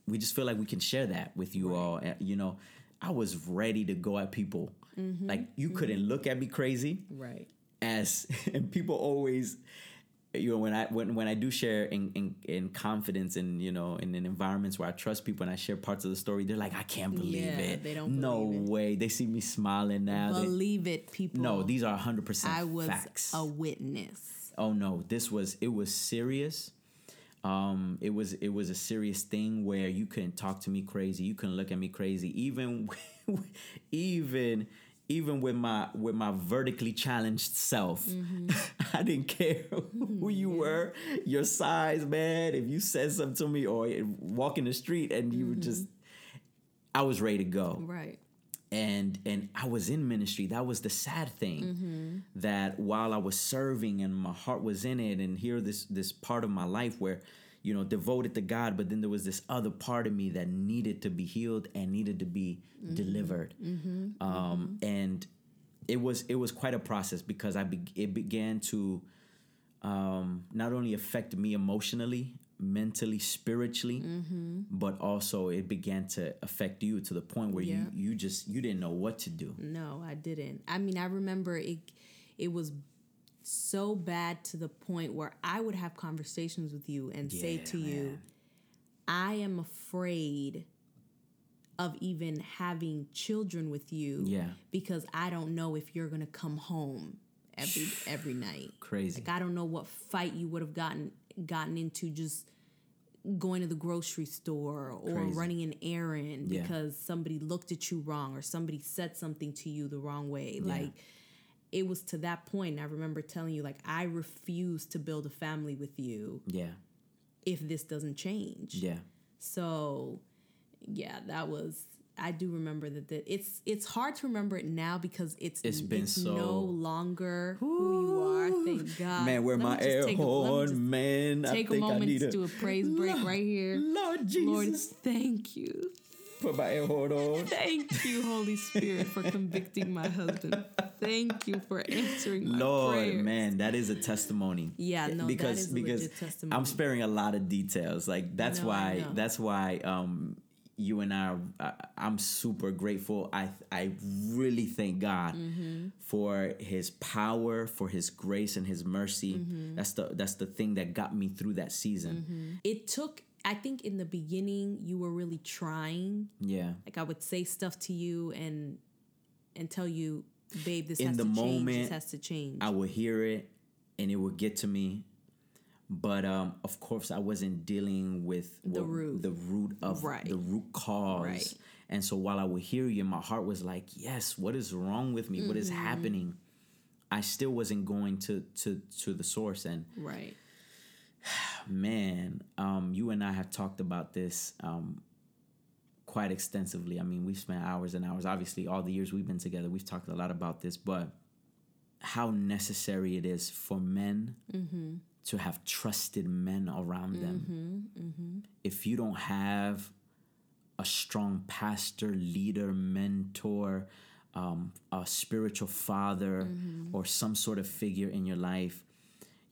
we just feel like we can share that with you all And, you know i was ready to go at people Mm-hmm. like you couldn't look at me crazy Right. as and people always you know when i when, when i do share in, in in confidence and you know in, in environments where i trust people and i share parts of the story they're like i can't believe Yeah, it. they don't no believe it. way. They see me smiling now. They- Believe it, people. no these are 100% I was facts. a witness. oh no. This was it was serious. Um it was it was a serious thing where you couldn't talk to me crazy. You couldn't look at me crazy. Even even even with my with my vertically challenged self mm-hmm. i didn't care who mm-hmm. you were your size man. If you said something to me or walk in the street and you were just mm-hmm. i was ready to go. Right. and and I was in ministry. That was the sad thing that while I was serving and my heart was in it, and here this this part of my life where you know devoted to God, but then there was this other part of me that needed to be healed and needed to be delivered. Um, And it was it was quite a process because I be, it began to um, not only affect me emotionally, mentally, spiritually, but also it began to affect you to the point where Yeah. you you just you didn't know what to do. No, I didn't. I mean, I remember it. It was so bad to the point where I would have conversations with you and say Yeah, to you, "I am afraid of even having children with you, Yeah. because I don't know if you're gonna come home every every night. Crazy. Like I don't know what fight you would have gotten gotten into just going to the grocery store or Crazy. running an errand Yeah. because somebody looked at you wrong or somebody said something to you the wrong way. Like it was to that point. I remember telling you like I refuse to build a family with you Yeah, if this doesn't change. yeah, So, yeah, that was I do remember that, that it's it's hard to remember it now because it's It's been so- no longer who you are. Thank God. Man, where Let my air take a- horn, just man. Take a I moment need to do a praise break right here. Lord Jesus. Lord, thank you. Put my air horn on. Thank you, Holy Spirit, for convicting my husband. Thank you for answering my Lord, prayers. man, that is a testimony. Yeah, no, that because is a because legit testimony. I'm sparing a lot of details. Like that's No, why know. that's why um you and I, are, I I'm super grateful. I I really thank God Mm-hmm. for His power, for His grace and His mercy. Mm-hmm. That's the that's the thing that got me through that season. It took, I think, in the beginning, you were really trying. Yeah. Like I would say stuff to you and and tell you, babe, this In has the to change. moment, This has to change. I would hear it and it would get to me. But um, of course, I wasn't dealing with The what- root. the root of Right. the root cause. Right. And so while I would hear you, my heart was like, "Yes, what is wrong with me? What is Mm-hmm. happening?" I still wasn't going to to to the source. And right. Man, um, you and I have talked about this um, quite extensively. I mean, we've spent hours and hours. Obviously, all the years we've been together, we've talked a lot about this, but how necessary it is for men to have trusted men around them. If you don't have a strong pastor, leader, mentor, um, a spiritual father, or some sort of figure in your life,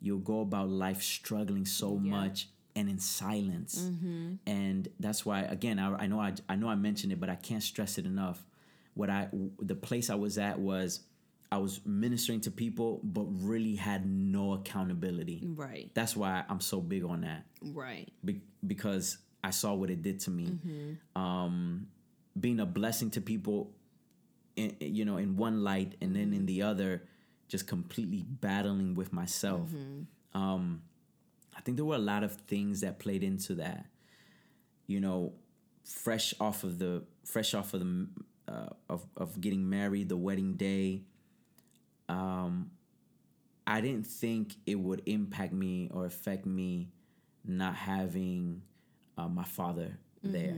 you'll go about life struggling so much and in silence. And that's why, again, I, I know I, I know I mentioned it, but I can't stress it enough. What I the place I was at was I was ministering to people, but really had no accountability. Right. That's why I'm so big on that Right. be- because I saw what it did to me. Mm-hmm. Um, being a blessing to people, in, you know, in one light, and then in the other, just completely battling with myself. Mm-hmm. Um, I think there were a lot of things that played into that. You know, fresh off of the fresh off of the uh, of of getting married, the wedding day. Um, I didn't think it would impact me or affect me not having uh, my father there.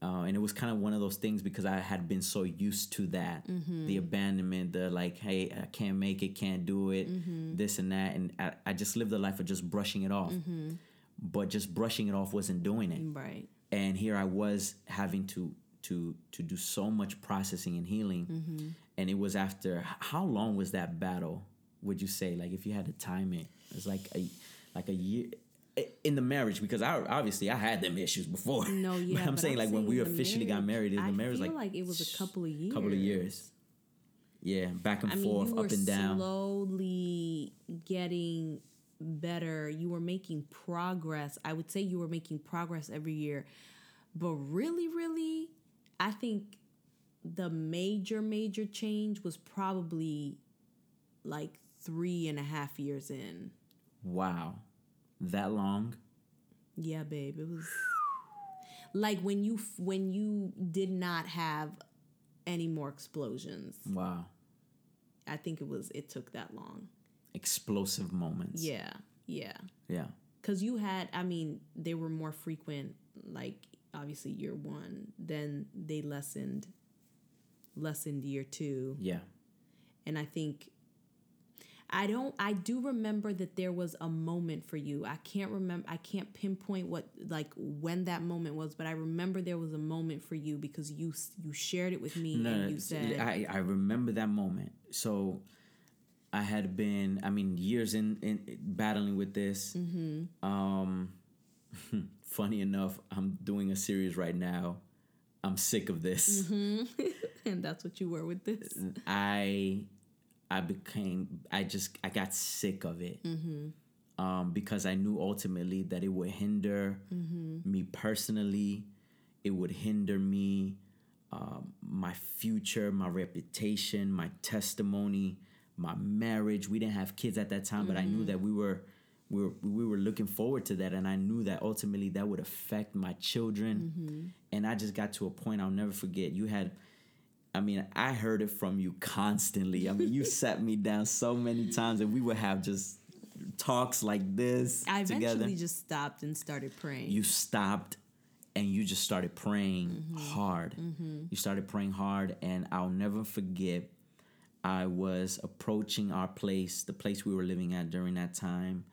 Uh, and it was kind of one of those things because I had been so used to that mm-hmm. the abandonment, the like, hey, I can't make it, can't do it, mm-hmm. this and that. And I, I just lived the life of just brushing it off. Mm-hmm. But just brushing it off wasn't doing it Right. and here I was having to to to do so much processing and healing, and it was after how long was that battle? Would you say like if you had to time it, it's like a like a year in the marriage because I obviously I had them issues before. No, But yeah. I'm saying like when we officially got married, in the I marriage feel like like it was a couple of years. couple of years. Yeah, back and I mean, forth, up and down. slowly getting better. You were making progress. I would say you were making progress every year. But really, really, I think the major, major change was probably like three and a half years in. Wow, that long? Yeah, babe, it was like when you when you did not have any more explosions. Wow, I think it was it took that long. explosive moments. Yeah, yeah. yeah. Because you had, I mean, they were more frequent, like obviously year one. Then they lessened, lessened year two. Yeah. And I think, I don't, I do remember that there was a moment for you. I can't remember, I can't pinpoint what, like when that moment was, but I remember there was a moment for you because you, you shared it with me No, and you said, I, I remember that moment. So I had been, I mean, years in, in battling with this. Mm-hmm. Um, funny enough, I'm doing a series right now. I'm sick of this. Mm-hmm. and that's what you were with this. I I became I just I got sick of it. Um, because I knew ultimately that it would hinder me personally. It would hinder me, um, my future, my reputation, my testimony, my marriage. We didn't have kids at that time, but I knew that we were we were we were looking forward to that, and I knew that ultimately that would affect my children. And I just got to a point I'll never forget. You had. I mean, I heard it from you constantly. I mean, you sat me down so many times, and we would have just talks like this I eventually together. just stopped and started praying. You stopped, and you just started praying mm-hmm. hard. Mm-hmm. You started praying hard, and I'll never forget. I was approaching our place, the place we were living at during that time.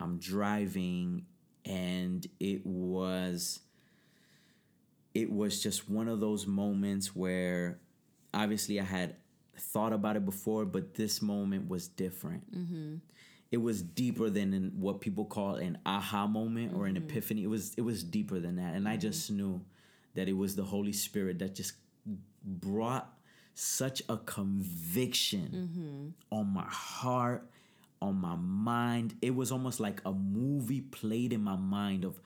I'm driving, and it was it was just one of those moments where obviously I had thought about it before, but this moment was different. Mm-hmm. It was deeper than in what people call an aha moment or an mm-hmm. epiphany. It was it was deeper than that, and I just mm-hmm. knew that it was the Holy Spirit that just brought such a conviction on my heart, on my mind. It was almost like a movie played in my mind of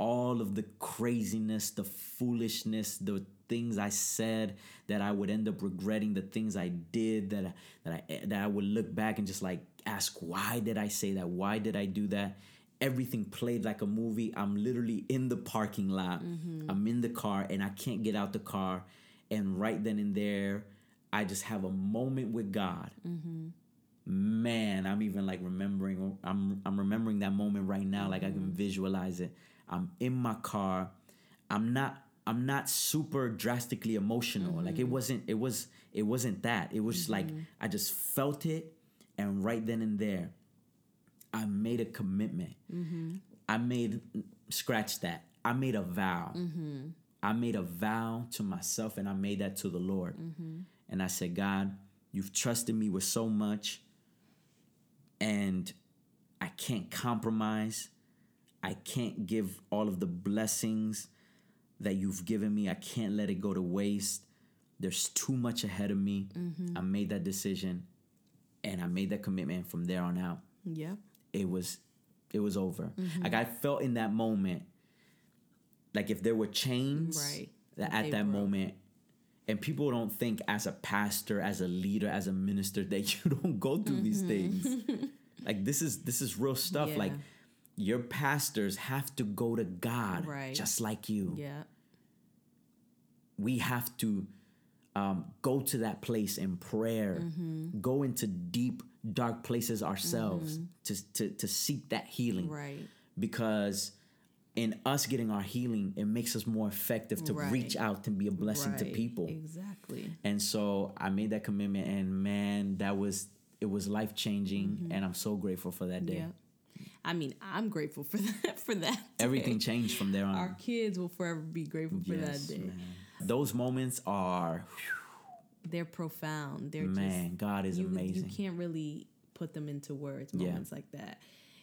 all of the craziness, the foolishness, the things I said that I would end up regretting, the things I did that I, that I that I would look back and just like ask why did I say that? Why did I do that? Everything played like a movie. I'm literally in the parking lot. Mm-hmm. I'm in the car and I can't get out the car. And right then and there, I just have a moment with God mm-hmm. man i'm even like remembering i'm i'm remembering that moment right now like i can mm-hmm. visualize it i'm in my car. I'm not i'm not super drastically emotional. Like it mm-hmm. wasn't it was it wasn't that. It was just like mm-hmm. i just felt it and right then and there i made a commitment. Mm-hmm. I made scratch that. I made a vow. I made a vow to myself and i made that to the lord. And i said god you've trusted me with so much and I can't compromise. I can't give all of the blessings that you've given me. I can't let it go to waste. There's too much ahead of me. Mm-hmm. I made that decision and I made that commitment from there on out. Yeah. It was it was over. Mm-hmm. Like I felt in that moment like if there were chains Right. that at they that broke. moment and people don't think as a pastor, as a leader, as a minister that you don't go through these mm-hmm. things. like this is this is real stuff. Yeah. Like your pastors have to go to God Right. just like you. Yeah. We have to um, go to that place in prayer, Mm-hmm. go into deep, dark places ourselves to, to, to seek that healing. Right. Because in us getting our healing, it makes us more effective to Right. reach out and be a blessing to people. Exactly. And so I made that commitment, and man, that was it was life changing, and I'm so grateful for that day. Mm-hmm. Yeah. I mean, I'm grateful for that. For that. day. Everything changed from there on. Our kids will forever be grateful for Yes, that day. man. Those moments are, They're profound. They're man, God is you, amazing. You can't really put them into words. Yeah. Moments like that.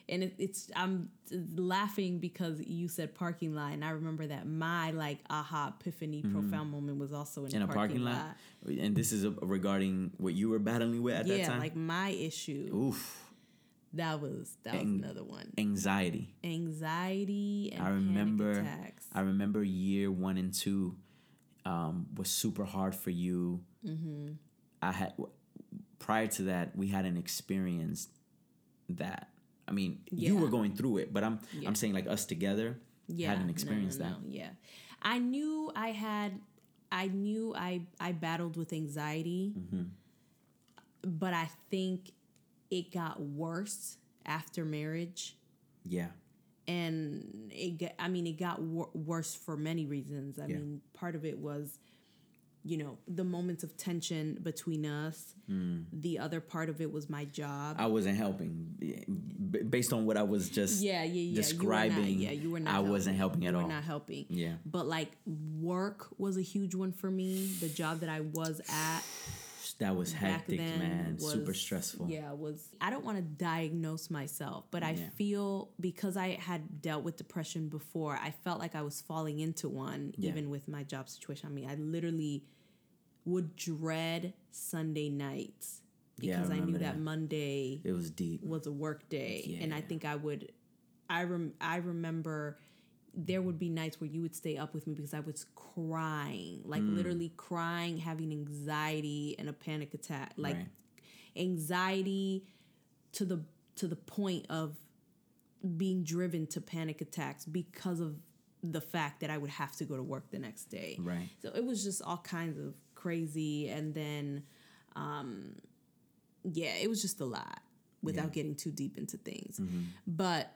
And it, it's I'm laughing because you said parking lot, and I remember that my like aha epiphany profound moment was also in, Mm-hmm. in a parking lot. And this is regarding what you were battling with at that Yeah, time. like my issue. Oof, That was that was another one. anxiety. Anxiety and I remember. I remember year one and two um, was super hard for you. Mm-hmm. I had prior to that we hadn't experienced that. I mean, you were going through it, but I'm Yeah. I'm saying like us together yeah, hadn't no, experienced no, that. no, Yeah, I knew I had. I knew I I battled with anxiety, Mm-hmm. but I think it got worse after marriage. Yeah, and it got, I mean it got wor- worse for many reasons. I Yeah. mean part of it was you know the moments of tension between us. Mm. The other part of it was my job. I wasn't helping based on what I was just yeah, yeah, yeah. describing. You not, yeah, you were not. I wasn't helping at you all. Were not helping. Yeah. But like work was a huge one for me. The job that I was at That was hectic, man. was Super stressful. Yeah, was I don't want to diagnose myself, but I Yeah. feel because I had dealt with depression before, I felt like I was falling into one Yeah. even with my job situation. I mean, I literally would dread Sunday nights Yeah, I because I, knew that, that. Monday It was deep. was a work day and i think i would i rem, i remember there would be nights where you would stay up with me because i was crying like Mm. literally crying having anxiety and a panic attack like Right. anxiety to the to the point of being driven to panic attacks because of the fact that I would have to go to work the next day. Right. So it was just all kinds of crazy and then um yeah, it was just a lot without Yeah. getting too deep into things. Mm-hmm. But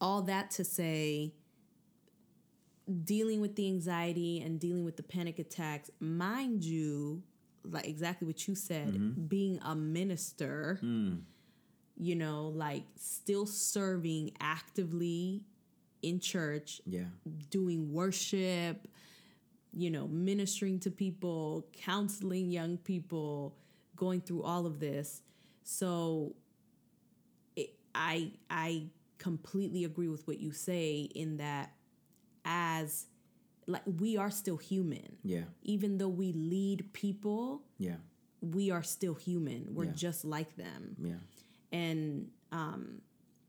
all that to say dealing with the anxiety and dealing with the panic attacks, mind you, like exactly what you said, Mm-hmm. being a minister, Mm. you know, like still serving actively in church, Yeah. doing worship, you know, ministering to people, counseling young people, going through all of this. So it, I I completely agree with what you say in that as like we are still human. Yeah. Even though we lead people, Yeah. we are still human. We're Yeah. just like them Yeah. and um,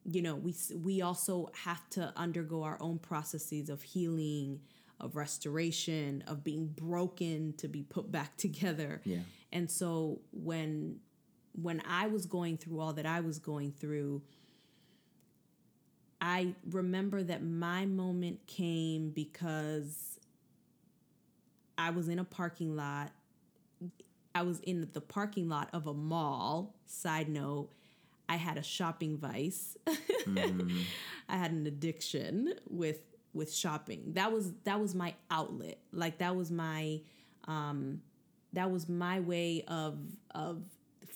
you know we we also have to undergo our own processes of healing of restoration of being broken to be put back together Yeah. and so when when i was going through all that i was going through i remember that my moment came because i was in a parking lot I was in the parking lot of a mall. Side note, I had a shopping vice. I had an addiction with with shopping. That was that was my outlet. Like that was my um that was my way of of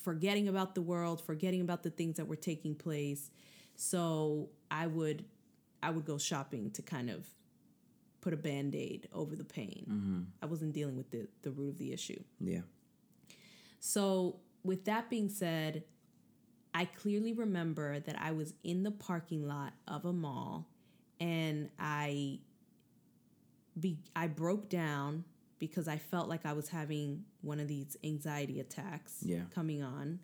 forgetting about the world, forgetting about the things that were taking place. So I would I would go shopping to kind of put a band-aid over the pain. Mm-hmm. I wasn't dealing with the the root of the issue. Yeah. So, with that being said, I clearly remember that I was in the parking lot of a mall and I be I broke down because I felt like I was having one of these anxiety attacks Yeah. coming on.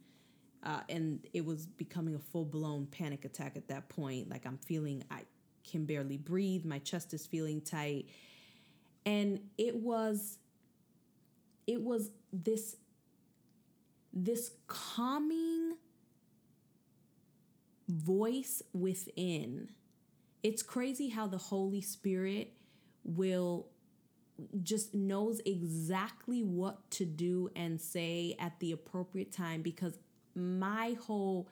Uh, and it was becoming a full blown panic attack at that point. Like I'm feeling I can barely breathe, my chest is feeling tight. And it was it was this this calming voice within. It's crazy how the Holy Spirit will just knows exactly what to do and say at the appropriate time because my whole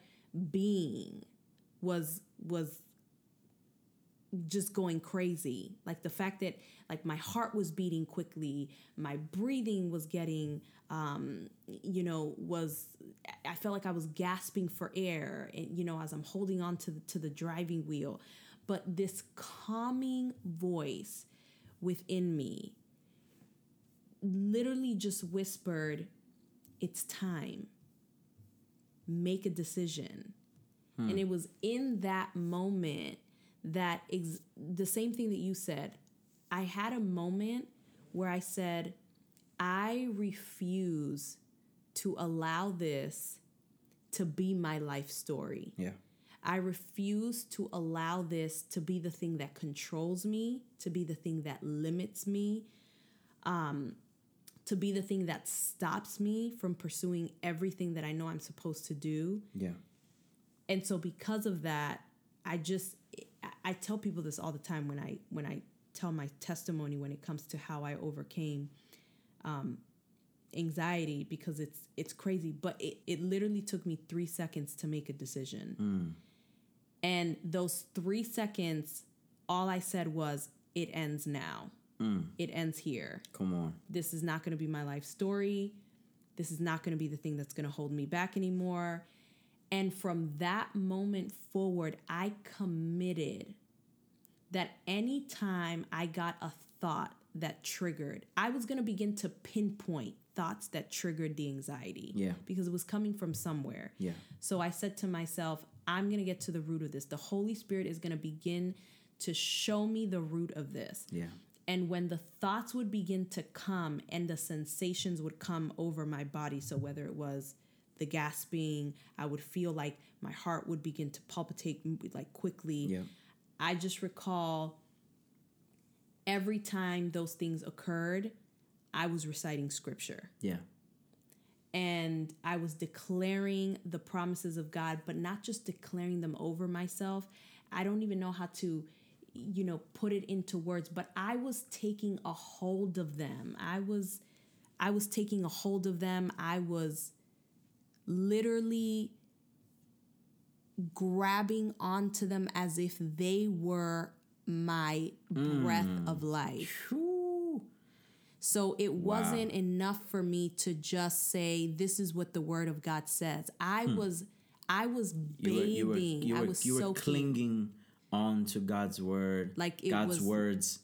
being was was just going crazy. Like the fact that like my heart was beating quickly my breathing was getting um you know was i felt like i was gasping for air and you know as i'm holding on to the, to the driving wheel. But this calming voice within me literally just whispered it's time make a decision. And it was in that moment that ex- the same thing that you said. I had a moment where i said i refuse to allow this to be my life story. Yeah. I refuse to allow this to be the thing that controls me, to be the thing that limits me, um, to be the thing that stops me from pursuing everything that I know I'm supposed to do. Yeah. And so because of that, I just I- tell people this all the time when I when I tell my testimony when it comes to how I overcame um, anxiety because it's it's crazy, but it, it literally took me three seconds to make a decision. And those three seconds, all I said was, it ends now. Mm. It ends here Come on. this is not going to be my life story. This is not going to be the thing that's going to hold me back anymore. And from that moment forward, I committed that anytime I got a thought that triggered, I was going to begin to pinpoint thoughts that triggered the anxiety. Yeah. Because it was coming from somewhere. Yeah. So I said to myself, I'm going to get to the root of this. The Holy Spirit is going to begin to show me the root of this. Yeah. And when the thoughts would begin to come and the sensations would come over my body, so whether it was the gasping, I would feel like my heart would begin to palpitate like quickly. Yeah. I just recall every time those things occurred, I was reciting scripture Yeah. and I was declaring the promises of God, but not just declaring them over myself. I don't even know how to, you know, put it into words, but I was taking a hold of them. I was I was taking a hold of them. I was literally grabbing onto them as if they were my breath of life. Whew. So it wasn't enough for me to just say this is what the word of God says. I was I was Hmm. You were, bathing. you were, you I was you were soaking. clinging on to God's word, Like it God's was- words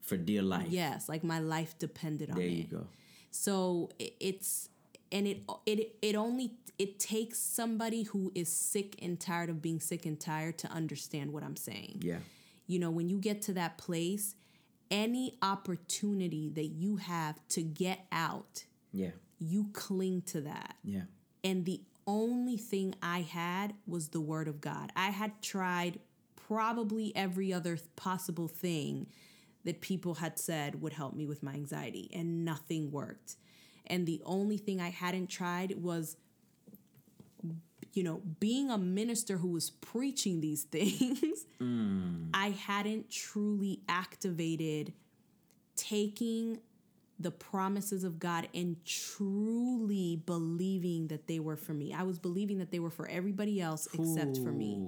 for dear life. Yes, like my life depended on There it. you go. So it's and it it it only it takes somebody who is sick and tired of being sick and tired to understand what I'm saying. Yeah. You know, when you get to that place, any opportunity that you have to get out, Yeah. you cling to that. Yeah. And the only thing I had was the word of God. I had tried probably every other possible thing that people had said would help me with my anxiety, and nothing worked. And the only thing I hadn't tried was, you know, being a minister who was preaching these things, mm. I hadn't truly activated taking the promises of God and truly believing that they were for me. I was believing that they were for everybody else except for me.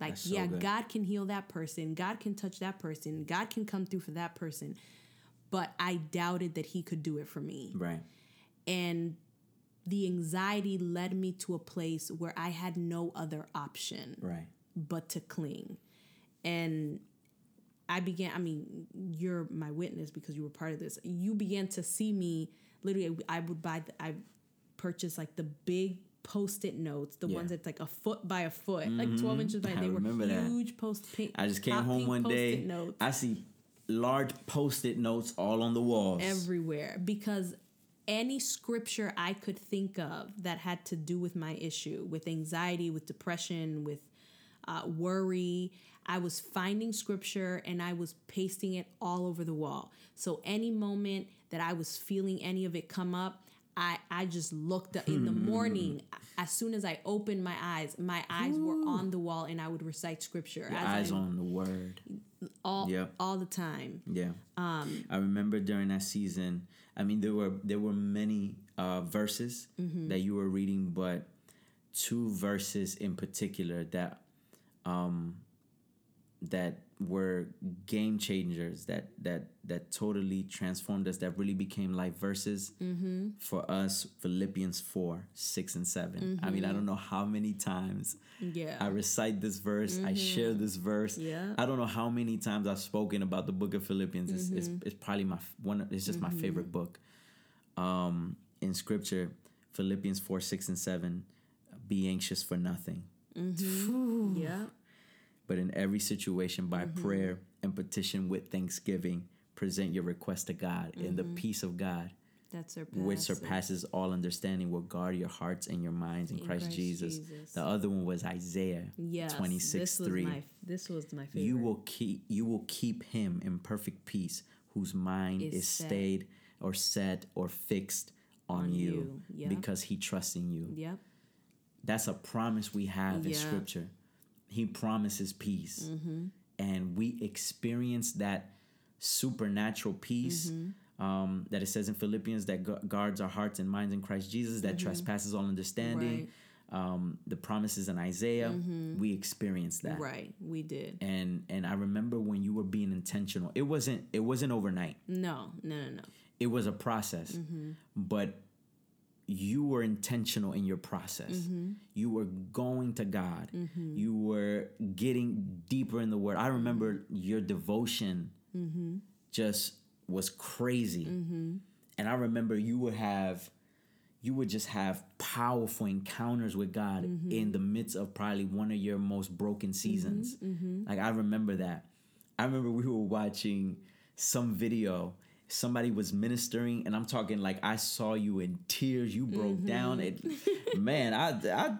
Like, so yeah, good. God can heal that person, God can touch that person, God can come through for that person. But I doubted that He could do it for me. Right. And the anxiety led me to a place where I had no other option Right. but to cling. And I began, I mean, you're my witness because you were part of this. You began to see me literally, I would buy, the, I purchased like the big post it notes, the Yeah. ones that's like a foot by a foot, like 12 inches by, I they were remember that. huge post pink. I just came home one day. Post-it notes I see large post-it notes all on the walls. everywhere because any scripture I could think of that had to do with my issue, with anxiety, with depression, with uh, worry, I was finding scripture and I was pasting it all over the wall. So any moment that I was feeling any of it come up, I, I just looked up in the morning. As soon as I opened my eyes, my eyes were on the wall and I would recite scripture eyes I, on the word. all, Yep. all the time. Yeah. Um, I remember during that season. I mean, there were there were many uh, verses Mm-hmm. that you were reading, but two verses in particular that um, that were game changers. That that that totally transformed us. That really became life verses Mm-hmm. for us. Philippians four, six, and 7 I mean, I don't know how many times Yeah. I recite this verse. I share this verse. Mm-hmm. Yeah. I don't know how many times I've spoken about the book of Philippians. It's, it's, Mm-hmm. it's probably my one. It's just my favorite book. Um, in Scripture, Philippians four, six, and seven. Be anxious for nothing, yeah. But in every situation by Mm-hmm. prayer and petition with thanksgiving, present your request to God, and Mm-hmm. the peace of God, That surpasses. which surpasses all understanding, will guard your hearts and your minds in, Christ, Christ Jesus. Jesus. The other one was Isaiah Yes, twenty six this was three. My, this was my favorite. you will keep you will keep him in perfect peace whose mind Is is, stayed or set or fixed on, On you, you, because he trusts in you Yep. that's a promise we have in scripture he promises peace Mm-hmm. and we experience that supernatural peace Mm-hmm. um, that it says in philippians that gu- guards our hearts and minds in christ jesus that trespasses all understanding um, the promises in isaiah we experienced that Mm-hmm. Right. We did. and and I remember when you were being intentional. It wasn't it wasn't overnight. No, no, no, no. It was a process. Mm-hmm. But you were intentional in your process. Mm-hmm. You were going to God. You were getting deeper in the word. I remember Mm-hmm. your devotion just was crazy. Mm-hmm. And I remember you would have you would just have powerful encounters with God Mm-hmm. in the midst of probably one of your most broken seasons. Mm-hmm. Like I remember that. I remember we were watching some video. Somebody was ministering, and I'm talking like I saw you in tears. You broke Mm-hmm. down. It, man, I,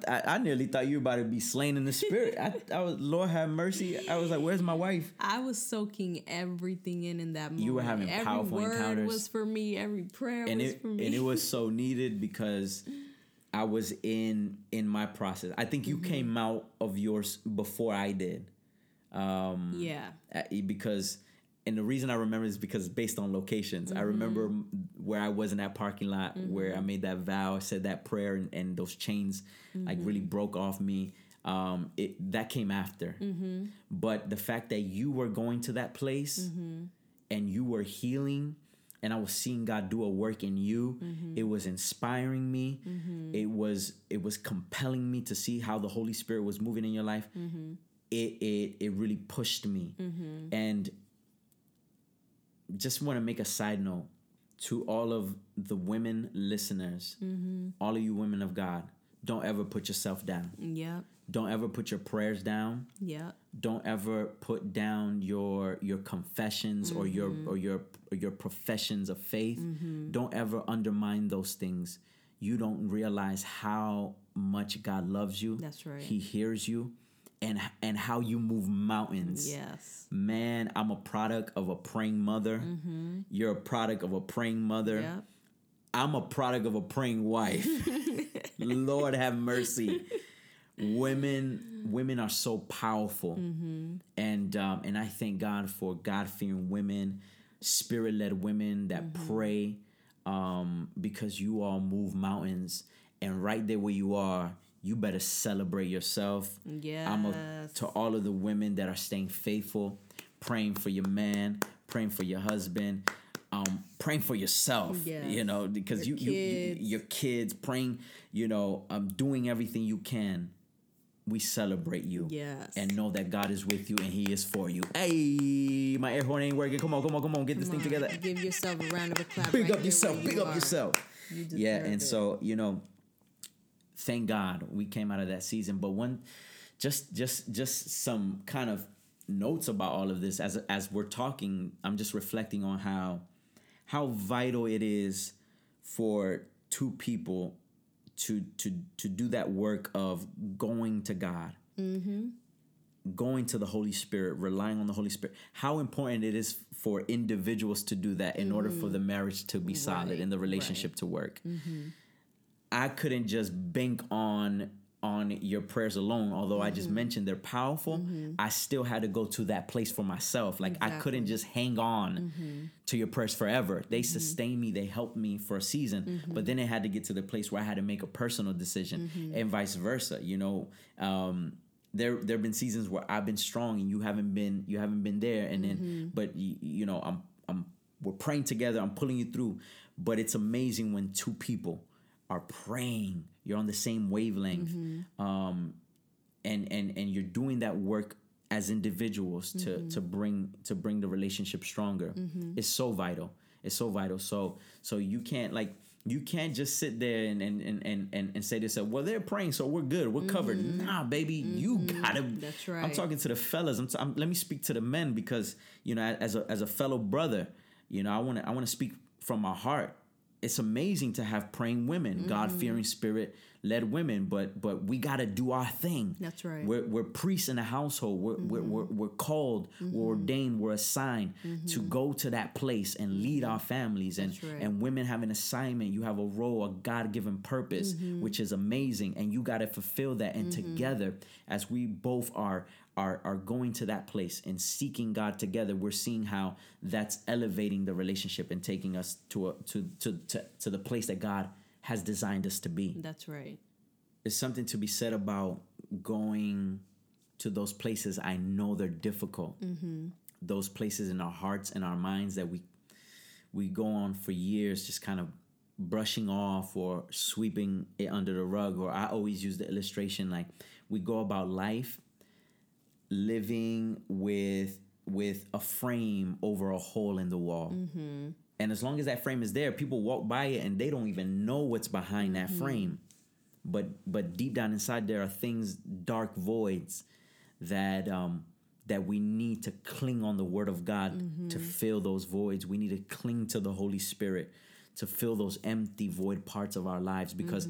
I I nearly thought you were about to be slain in the spirit. I, I was Lord have mercy. I was like, "Where's my wife?" I was soaking everything in in that moment. You were having every powerful word encounters. was for me. Every prayer and was it for me. and it was so needed because I was in in my process. I think you Mm-hmm. came out of yours before I did. Um, yeah. uh, because and the reason I remember is because based on locations. I remember mm-hmm. where I was in that parking lot where I mm-hmm. made that vow, said that prayer, and, and those chains like really mm-hmm. broke off me. um, it that came after. But the fact that you were going to that place and you were healing and I was seeing God do a work in you. It was inspiring me. It was it was compelling me to see how the Holy Spirit was moving in your life. It it it really pushed me. And just want to make a side note to all of the women listeners, all of you women of God, don't ever put yourself down. Yep. Don't ever put your prayers down Yep. don't ever put down your your confessions or your Mm-hmm. or your or your professions of faith don't ever undermine those things you don't realize how much god loves you That's right. he hears you and and how you move mountains Yes. man i'm a product of a praying mother you're a product of a praying mother Yep. I'm a product of a praying wife. Lord have mercy. Women, women are so powerful, and um, and I thank God for God fearing women, spirit led women that pray, um, because you all move mountains, and right there where you are, you better celebrate yourself. I'm a, to all of the women that are staying faithful, praying for your man, praying for your husband, um, praying for yourself. Yes. You know, because Your you, you, you kids. your kids praying. You know, um, doing everything you can. We celebrate you. Yes. And know that God is with you and He is for you. Hey, my air horn ain't working. Come on, come on, come on. Get this Come thing together. Give yourself a round of applause. Big right up yourself. Big you up are. yourself. You Yeah, and it. so you know, thank God we came out of that season. But one, just just just some kind of notes about all of this as as we're talking. I'm just reflecting on how how vital it is for two people to to to do that work of going to God. Mm-hmm. Going to the Holy Spirit, relying on the Holy Spirit. How important it is for individuals to do that in order for mm-hmm. the marriage to be solid Right, and the relationship to work. Mm-hmm. I couldn't just bank on on your prayers alone. Although I just mm-hmm. mentioned they're powerful, mm-hmm. I still had to go to that place for myself. Like I couldn't just hang on mm-hmm. to your prayers forever. They sustained me, they helped me for a season, but then it had to get to the place where I had to make a personal decision and vice versa. You know, um, there there have been seasons where I've been strong and you haven't been you haven't been there, and then but you, you know I'm I'm we're praying together. I'm pulling you through, but it's amazing when two people are praying. You're on the same wavelength, mm-hmm. um, and and and you're doing that work as individuals to mm-hmm. to bring to bring the relationship stronger. Mm-hmm. It's so vital. It's so vital. So so you can't like you can't just sit there and and and and, and, say to yourself, well, they're praying, so we're good, we're covered. Nah, baby, you gotta. That's right. I'm talking to the fellas. I'm, t- I'm let me speak to the men because you know, as a as a fellow brother, you know, I want to I want to speak from my heart. It's amazing to have praying women, God mm-hmm. fearing spirit led women, but but we got to do our thing. That's right. We're, we're priests in the household. We're, we're, we're, mm-hmm. we're called, we're mm-hmm. ordained, we're assigned to go to that place and lead our families. And, right. and women have an assignment. You have a role, a God given purpose, which is amazing. And you got to fulfill that. And together, as we both are, are, are going to that place and seeking God together, we're seeing how that's elevating the relationship and taking us to, a, to, to, to, to the place that God has designed us to be That's right. there's something to be said about going to those places I know they're difficult. Mm-hmm. Those places in our hearts and our minds that we we go on for years just kind of brushing off or sweeping it under the rug or I always use the illustration like we go about life living with with a frame over a hole in the wall. Mm-hmm. And as long as that frame is there, people walk by it and they don't even know what's behind that mm-hmm. frame. But but deep down inside there are things, dark voids that um that we need to cling on the word of God to mm-hmm. fill those voids. We need to cling to the Holy Spirit to fill those empty void parts of our lives because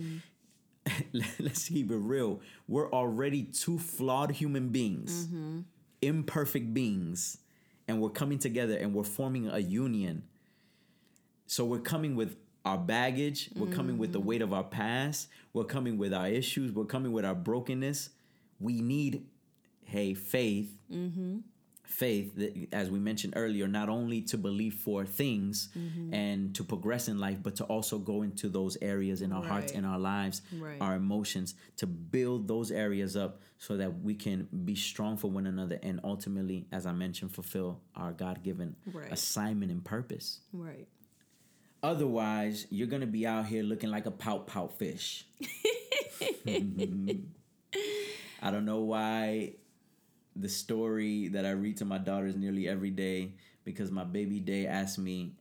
let's keep it real. We're already two flawed human beings, mm-hmm. imperfect beings, and we're coming together and we're forming a union. So we're coming with our baggage, we're mm-hmm. coming with the weight of our past, we're coming with our issues, we're coming with our brokenness. We need, hey, faith. Mm-hmm. Faith that, as we mentioned earlier not only to believe for things Mm-hmm. and to progress in life but to also go into those areas in our hearts Right. in our lives Right. our emotions to build those areas up so that we can be strong for one another and ultimately as i mentioned fulfill our god-given Right. assignment and purpose Right. otherwise you're gonna be out here looking like a pout pout fish I don't know why the story that I read to my daughters nearly every day because my baby day asked me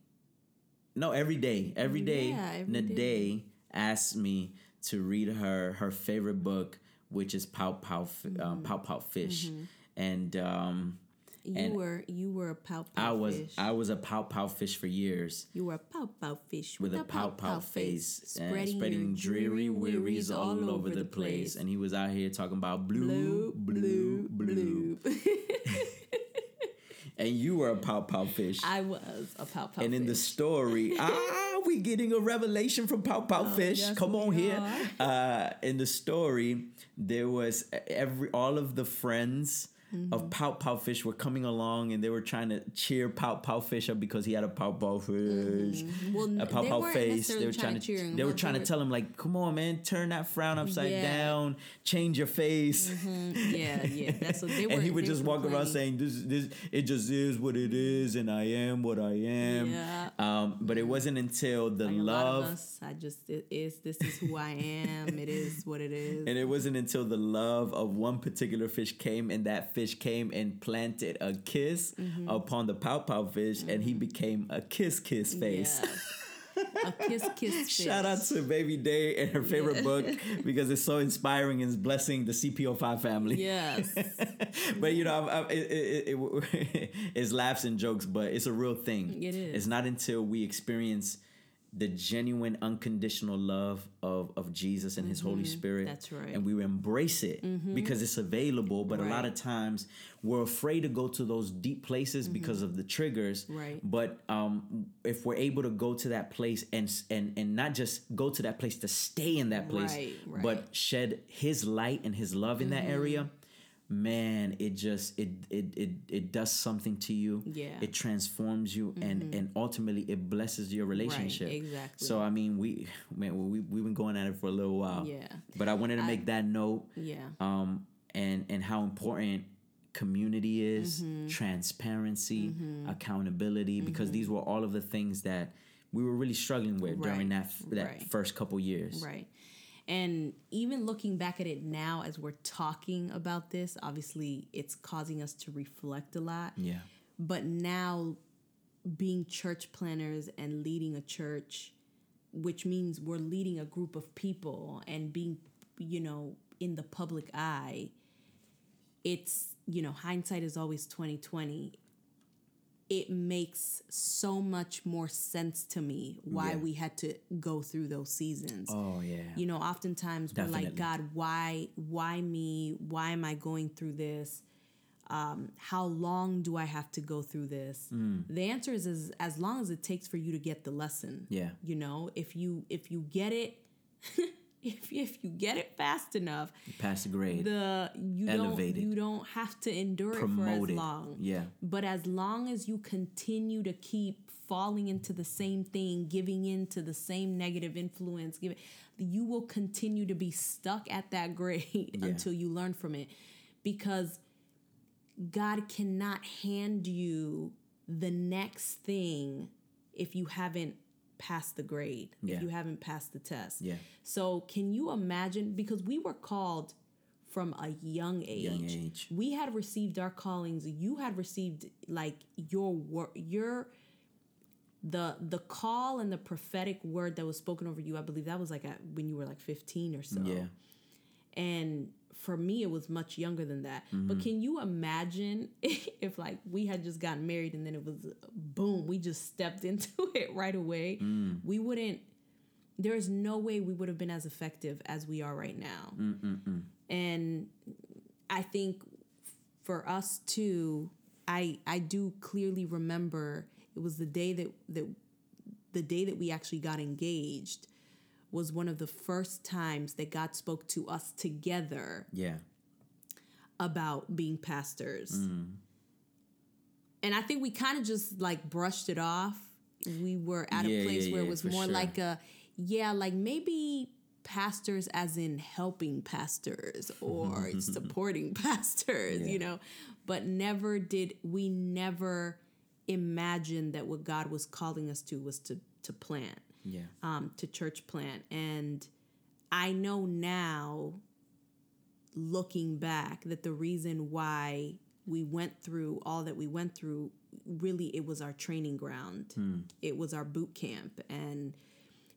no every day every day Yeah, every Nade day. asks me to read her her favorite book which is Pout Pout F- Mm-hmm. um, Pout Pout Fish and um You And were you were a pow pow I was fish. I was a Pout Pout Fish for years you were a pow pow fish with a pout pout face, spreading, spreading dreary wearies all over the place. And he was out here talking about blue, blue, blue. blue. And you were a pout pout fish. I was a pow pow and in the story, ah, we getting a revelation from Pout Fish. Oh, yes, Come on here. Uh, in the story, there was every all of the friends Mm-hmm. of Pout Pout Fish were coming along, and they were trying to cheer Pout Pout Fish up because he had a Pout Pout Fish, Well, a Pout Pout face. They were trying to to, cheer him they were trying to tell him like, "Come on, man, turn that frown upside Yeah. down, change your face." yeah, yeah. That's what they were. and he would just walk around saying, "This, this, it just is what it is, and I am what I am." Yeah. Um, but it wasn't until the Like a lot of love, us, I just it is. This is who I am. It is what it is. and it wasn't until the love of one particular fish came, and that fish came and planted a kiss Mm-hmm. upon the pow pow fish, and he became a kiss kiss face. Yeah. a kiss, kiss. Fish. Shout out to Baby Day and her favorite book because it's so inspiring and blessing the CPO5 family. Yes. but you know, i i it, it, it, it's laughs and jokes, but it's a real thing. It is. It's not until we experience the genuine, unconditional love of, of Jesus and His Holy Spirit. Mm-hmm. That's right. Mm-hmm. And we embrace it because it's available. But a lot of times we're afraid to go to those deep places because of the triggers. Mm-hmm. Right. But um, if we're able to go to that place and and and not just go to that place to stay in that place, Right, right. but shed His light and His love in that Mm-hmm. area, man, it just it it it it does something to you. Yeah. Mm-hmm. It transforms you and and ultimately it blesses your relationship. exactly. So I mean, we man, we we've been going at it for a little while. Yeah. But I wanted to make that note Yeah. um, and and how important community is, Mm-hmm. transparency, accountability, because these were all of the things that we were really struggling with during that that right. first couple years. Right. And even looking back at it now as we're talking about this, obviously it's causing us to reflect a lot. Yeah. But now being church planters and leading a church, which means we're leading a group of people and being, you know, in the public eye, it's, you know, hindsight is always 2020. It makes so much more sense to me why Yeah. we had to go through those seasons Oh yeah. you know oftentimes we're like god why why me why am i going through this um, how long do i have to go through this Mm. the answer is as, as long as it takes for you to get the lesson Yeah. you know if you if you get it if, if you get it fast enough Pass the grade. the you Elevated. don't you don't have to endure it for as long Yeah. but as long as you continue to keep falling into the same thing, giving in to the same negative influence, give you will continue to be stuck at that grade until you learn from it. Because God cannot hand you the next thing if you haven't passed the grade, Yeah. if you haven't passed the test. Yeah. So can you imagine? Because we were called from a young age. Young age. We had received our callings. You had received like your word, your the the call and the prophetic word that was spoken over you. I believe that was like at, when you were like fifteen or so. Yeah. And for me, it was much younger than that. Mm-hmm. But can you imagine if like we had just gotten married and then it was boom, we just stepped into it right away? Mm. We wouldn't. There is no way we would have been as effective as we are right now. Mm, And I think for us too, I I do clearly remember it was the day that that the day that we actually got engaged was one of the first times that God spoke to us together Yeah. about being pastors. Mm. and I think we kind of just like brushed it off. We were at Yeah, a place yeah, where yeah, it was more sure. like a yeah, like maybe pastors as in helping pastors or supporting pastors, you know. But never did we never imagine that what God was calling us to was to to plant Yeah. um, to church plant. And I know now, looking back, that the reason why we went through all that we went through, really, it was our training ground. It was our boot camp. And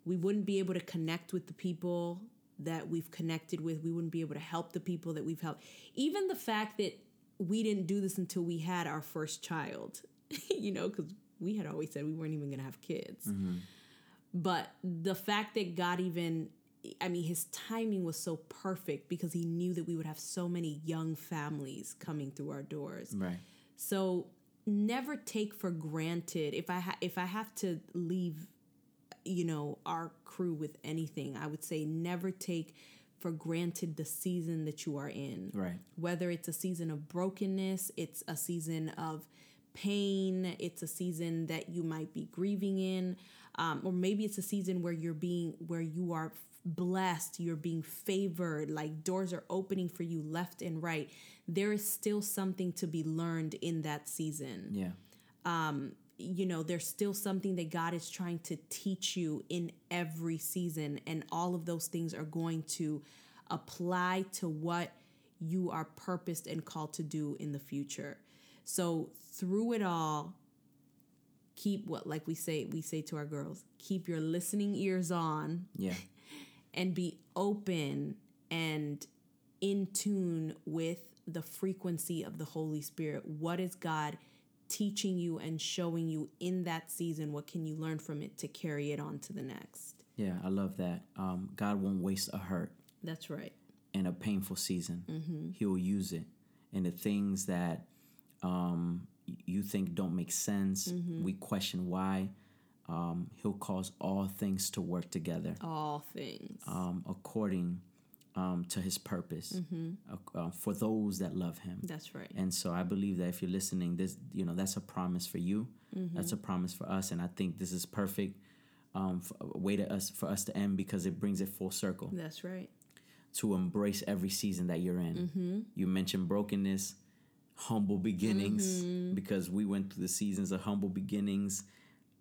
we wouldn't be able to connect with the people that we've connected with. We wouldn't be able to help the people that we've helped. Even the fact that we didn't do this until we had our first child, you know, because we had always said we weren't even going to have kids. But the fact that God even, I mean, his timing was so perfect because he knew that we would have so many young families coming through our doors. Right. So never take for granted if I ha- if I have to leave, you know, our crew with anything, I would say never take for granted the season that you are in Right. whether it's a season of brokenness, it's a season of pain, it's a season that you might be grieving in, um, or maybe it's a season where you're being where you are blessed, you're being favored, like doors are opening for you left and right. There is still something to be learned in that season Yeah. you know, there's still something that God is trying to teach you in every season, and all of those things are going to apply to what you are purposed and called to do in the future. So, through it all, keep what, like we say, we say to our girls, keep your listening ears on Yeah. and be open and in tune with the frequency of the Holy Spirit. What is God teaching you and showing you in that season? What can you learn from it to carry it on to the next? Yeah. I love that. Um, God won't waste a hurt That's right. in a painful season. Mm-hmm. He'll use it. And the things that um, you think don't make sense, Mm-hmm. we question why. Um, he'll cause all things to work together All things. um, according um, to his purpose Mm-hmm. uh, uh, for those that love him. That's right. And so I believe that if you're listening, this you know that's a promise for you. Mm-hmm. That's a promise for us, and I think this is perfect um, f- way to us for us to end because it brings it full circle That's right. to embrace every season that you're in. Mm-hmm. You mentioned brokenness, humble beginnings, Mm-hmm. because we went through the seasons of humble beginnings.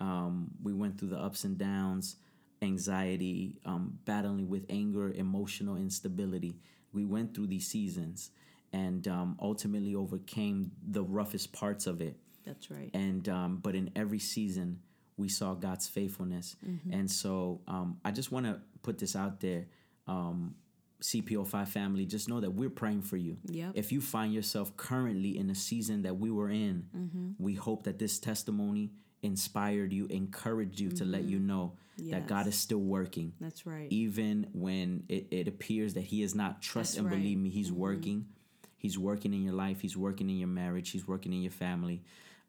Um, we went through the ups and downs, anxiety, um, battling with anger, emotional instability. We went through these seasons and um, ultimately overcame the roughest parts of it That's right. and um, but in every season we saw God's faithfulness, and so um, I just want to put this out there, um, CPO5 family. Just know that we're praying for you. Yep. If you find yourself currently in a season that we were in, we hope that this testimony inspired you, encouraged you to let you know that God is still working That's right. even when it, it appears that he is not trust That's and right. Mm-hmm. believe me he's working he's working in your life he's working in your marriage he's working in your family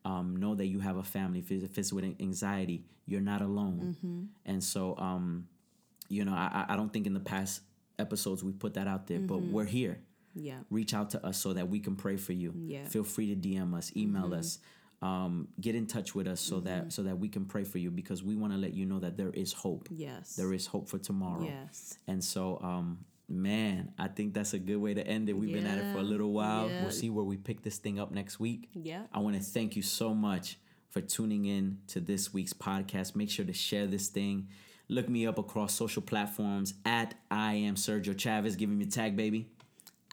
um, know that you have a family if it's, if it's with anxiety you're not alone Mm-hmm. and so um, you know I I don't think in the past episodes we put that out there but Mm-hmm. we're here Yeah. reach out to us so that we can pray for you Yeah. Mm-hmm. feel free to dm us email us um, get in touch with us so that so that we can pray for you because we want to let you know that there is hope Yes. there is hope for tomorrow Yes. and so, um, man, I think that's a good way to end it. We've been at it for a little while. yeah. We'll see where we pick this thing up next week. Yeah. I want to thank you so much for tuning in to this week's podcast. Make sure to share this thing. Look me up across social platforms at I am Sergio Chavez. Give me a tag, baby.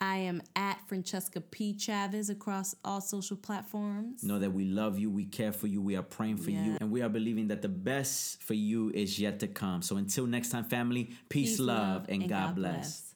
I am at Francesca P. Chavez across all social platforms. Know that we love you, we care for you, we are praying for you, and we are believing that the best for you is yet to come. So until next time, family, peace, Peace, love, love, and, and God, God bless. bless.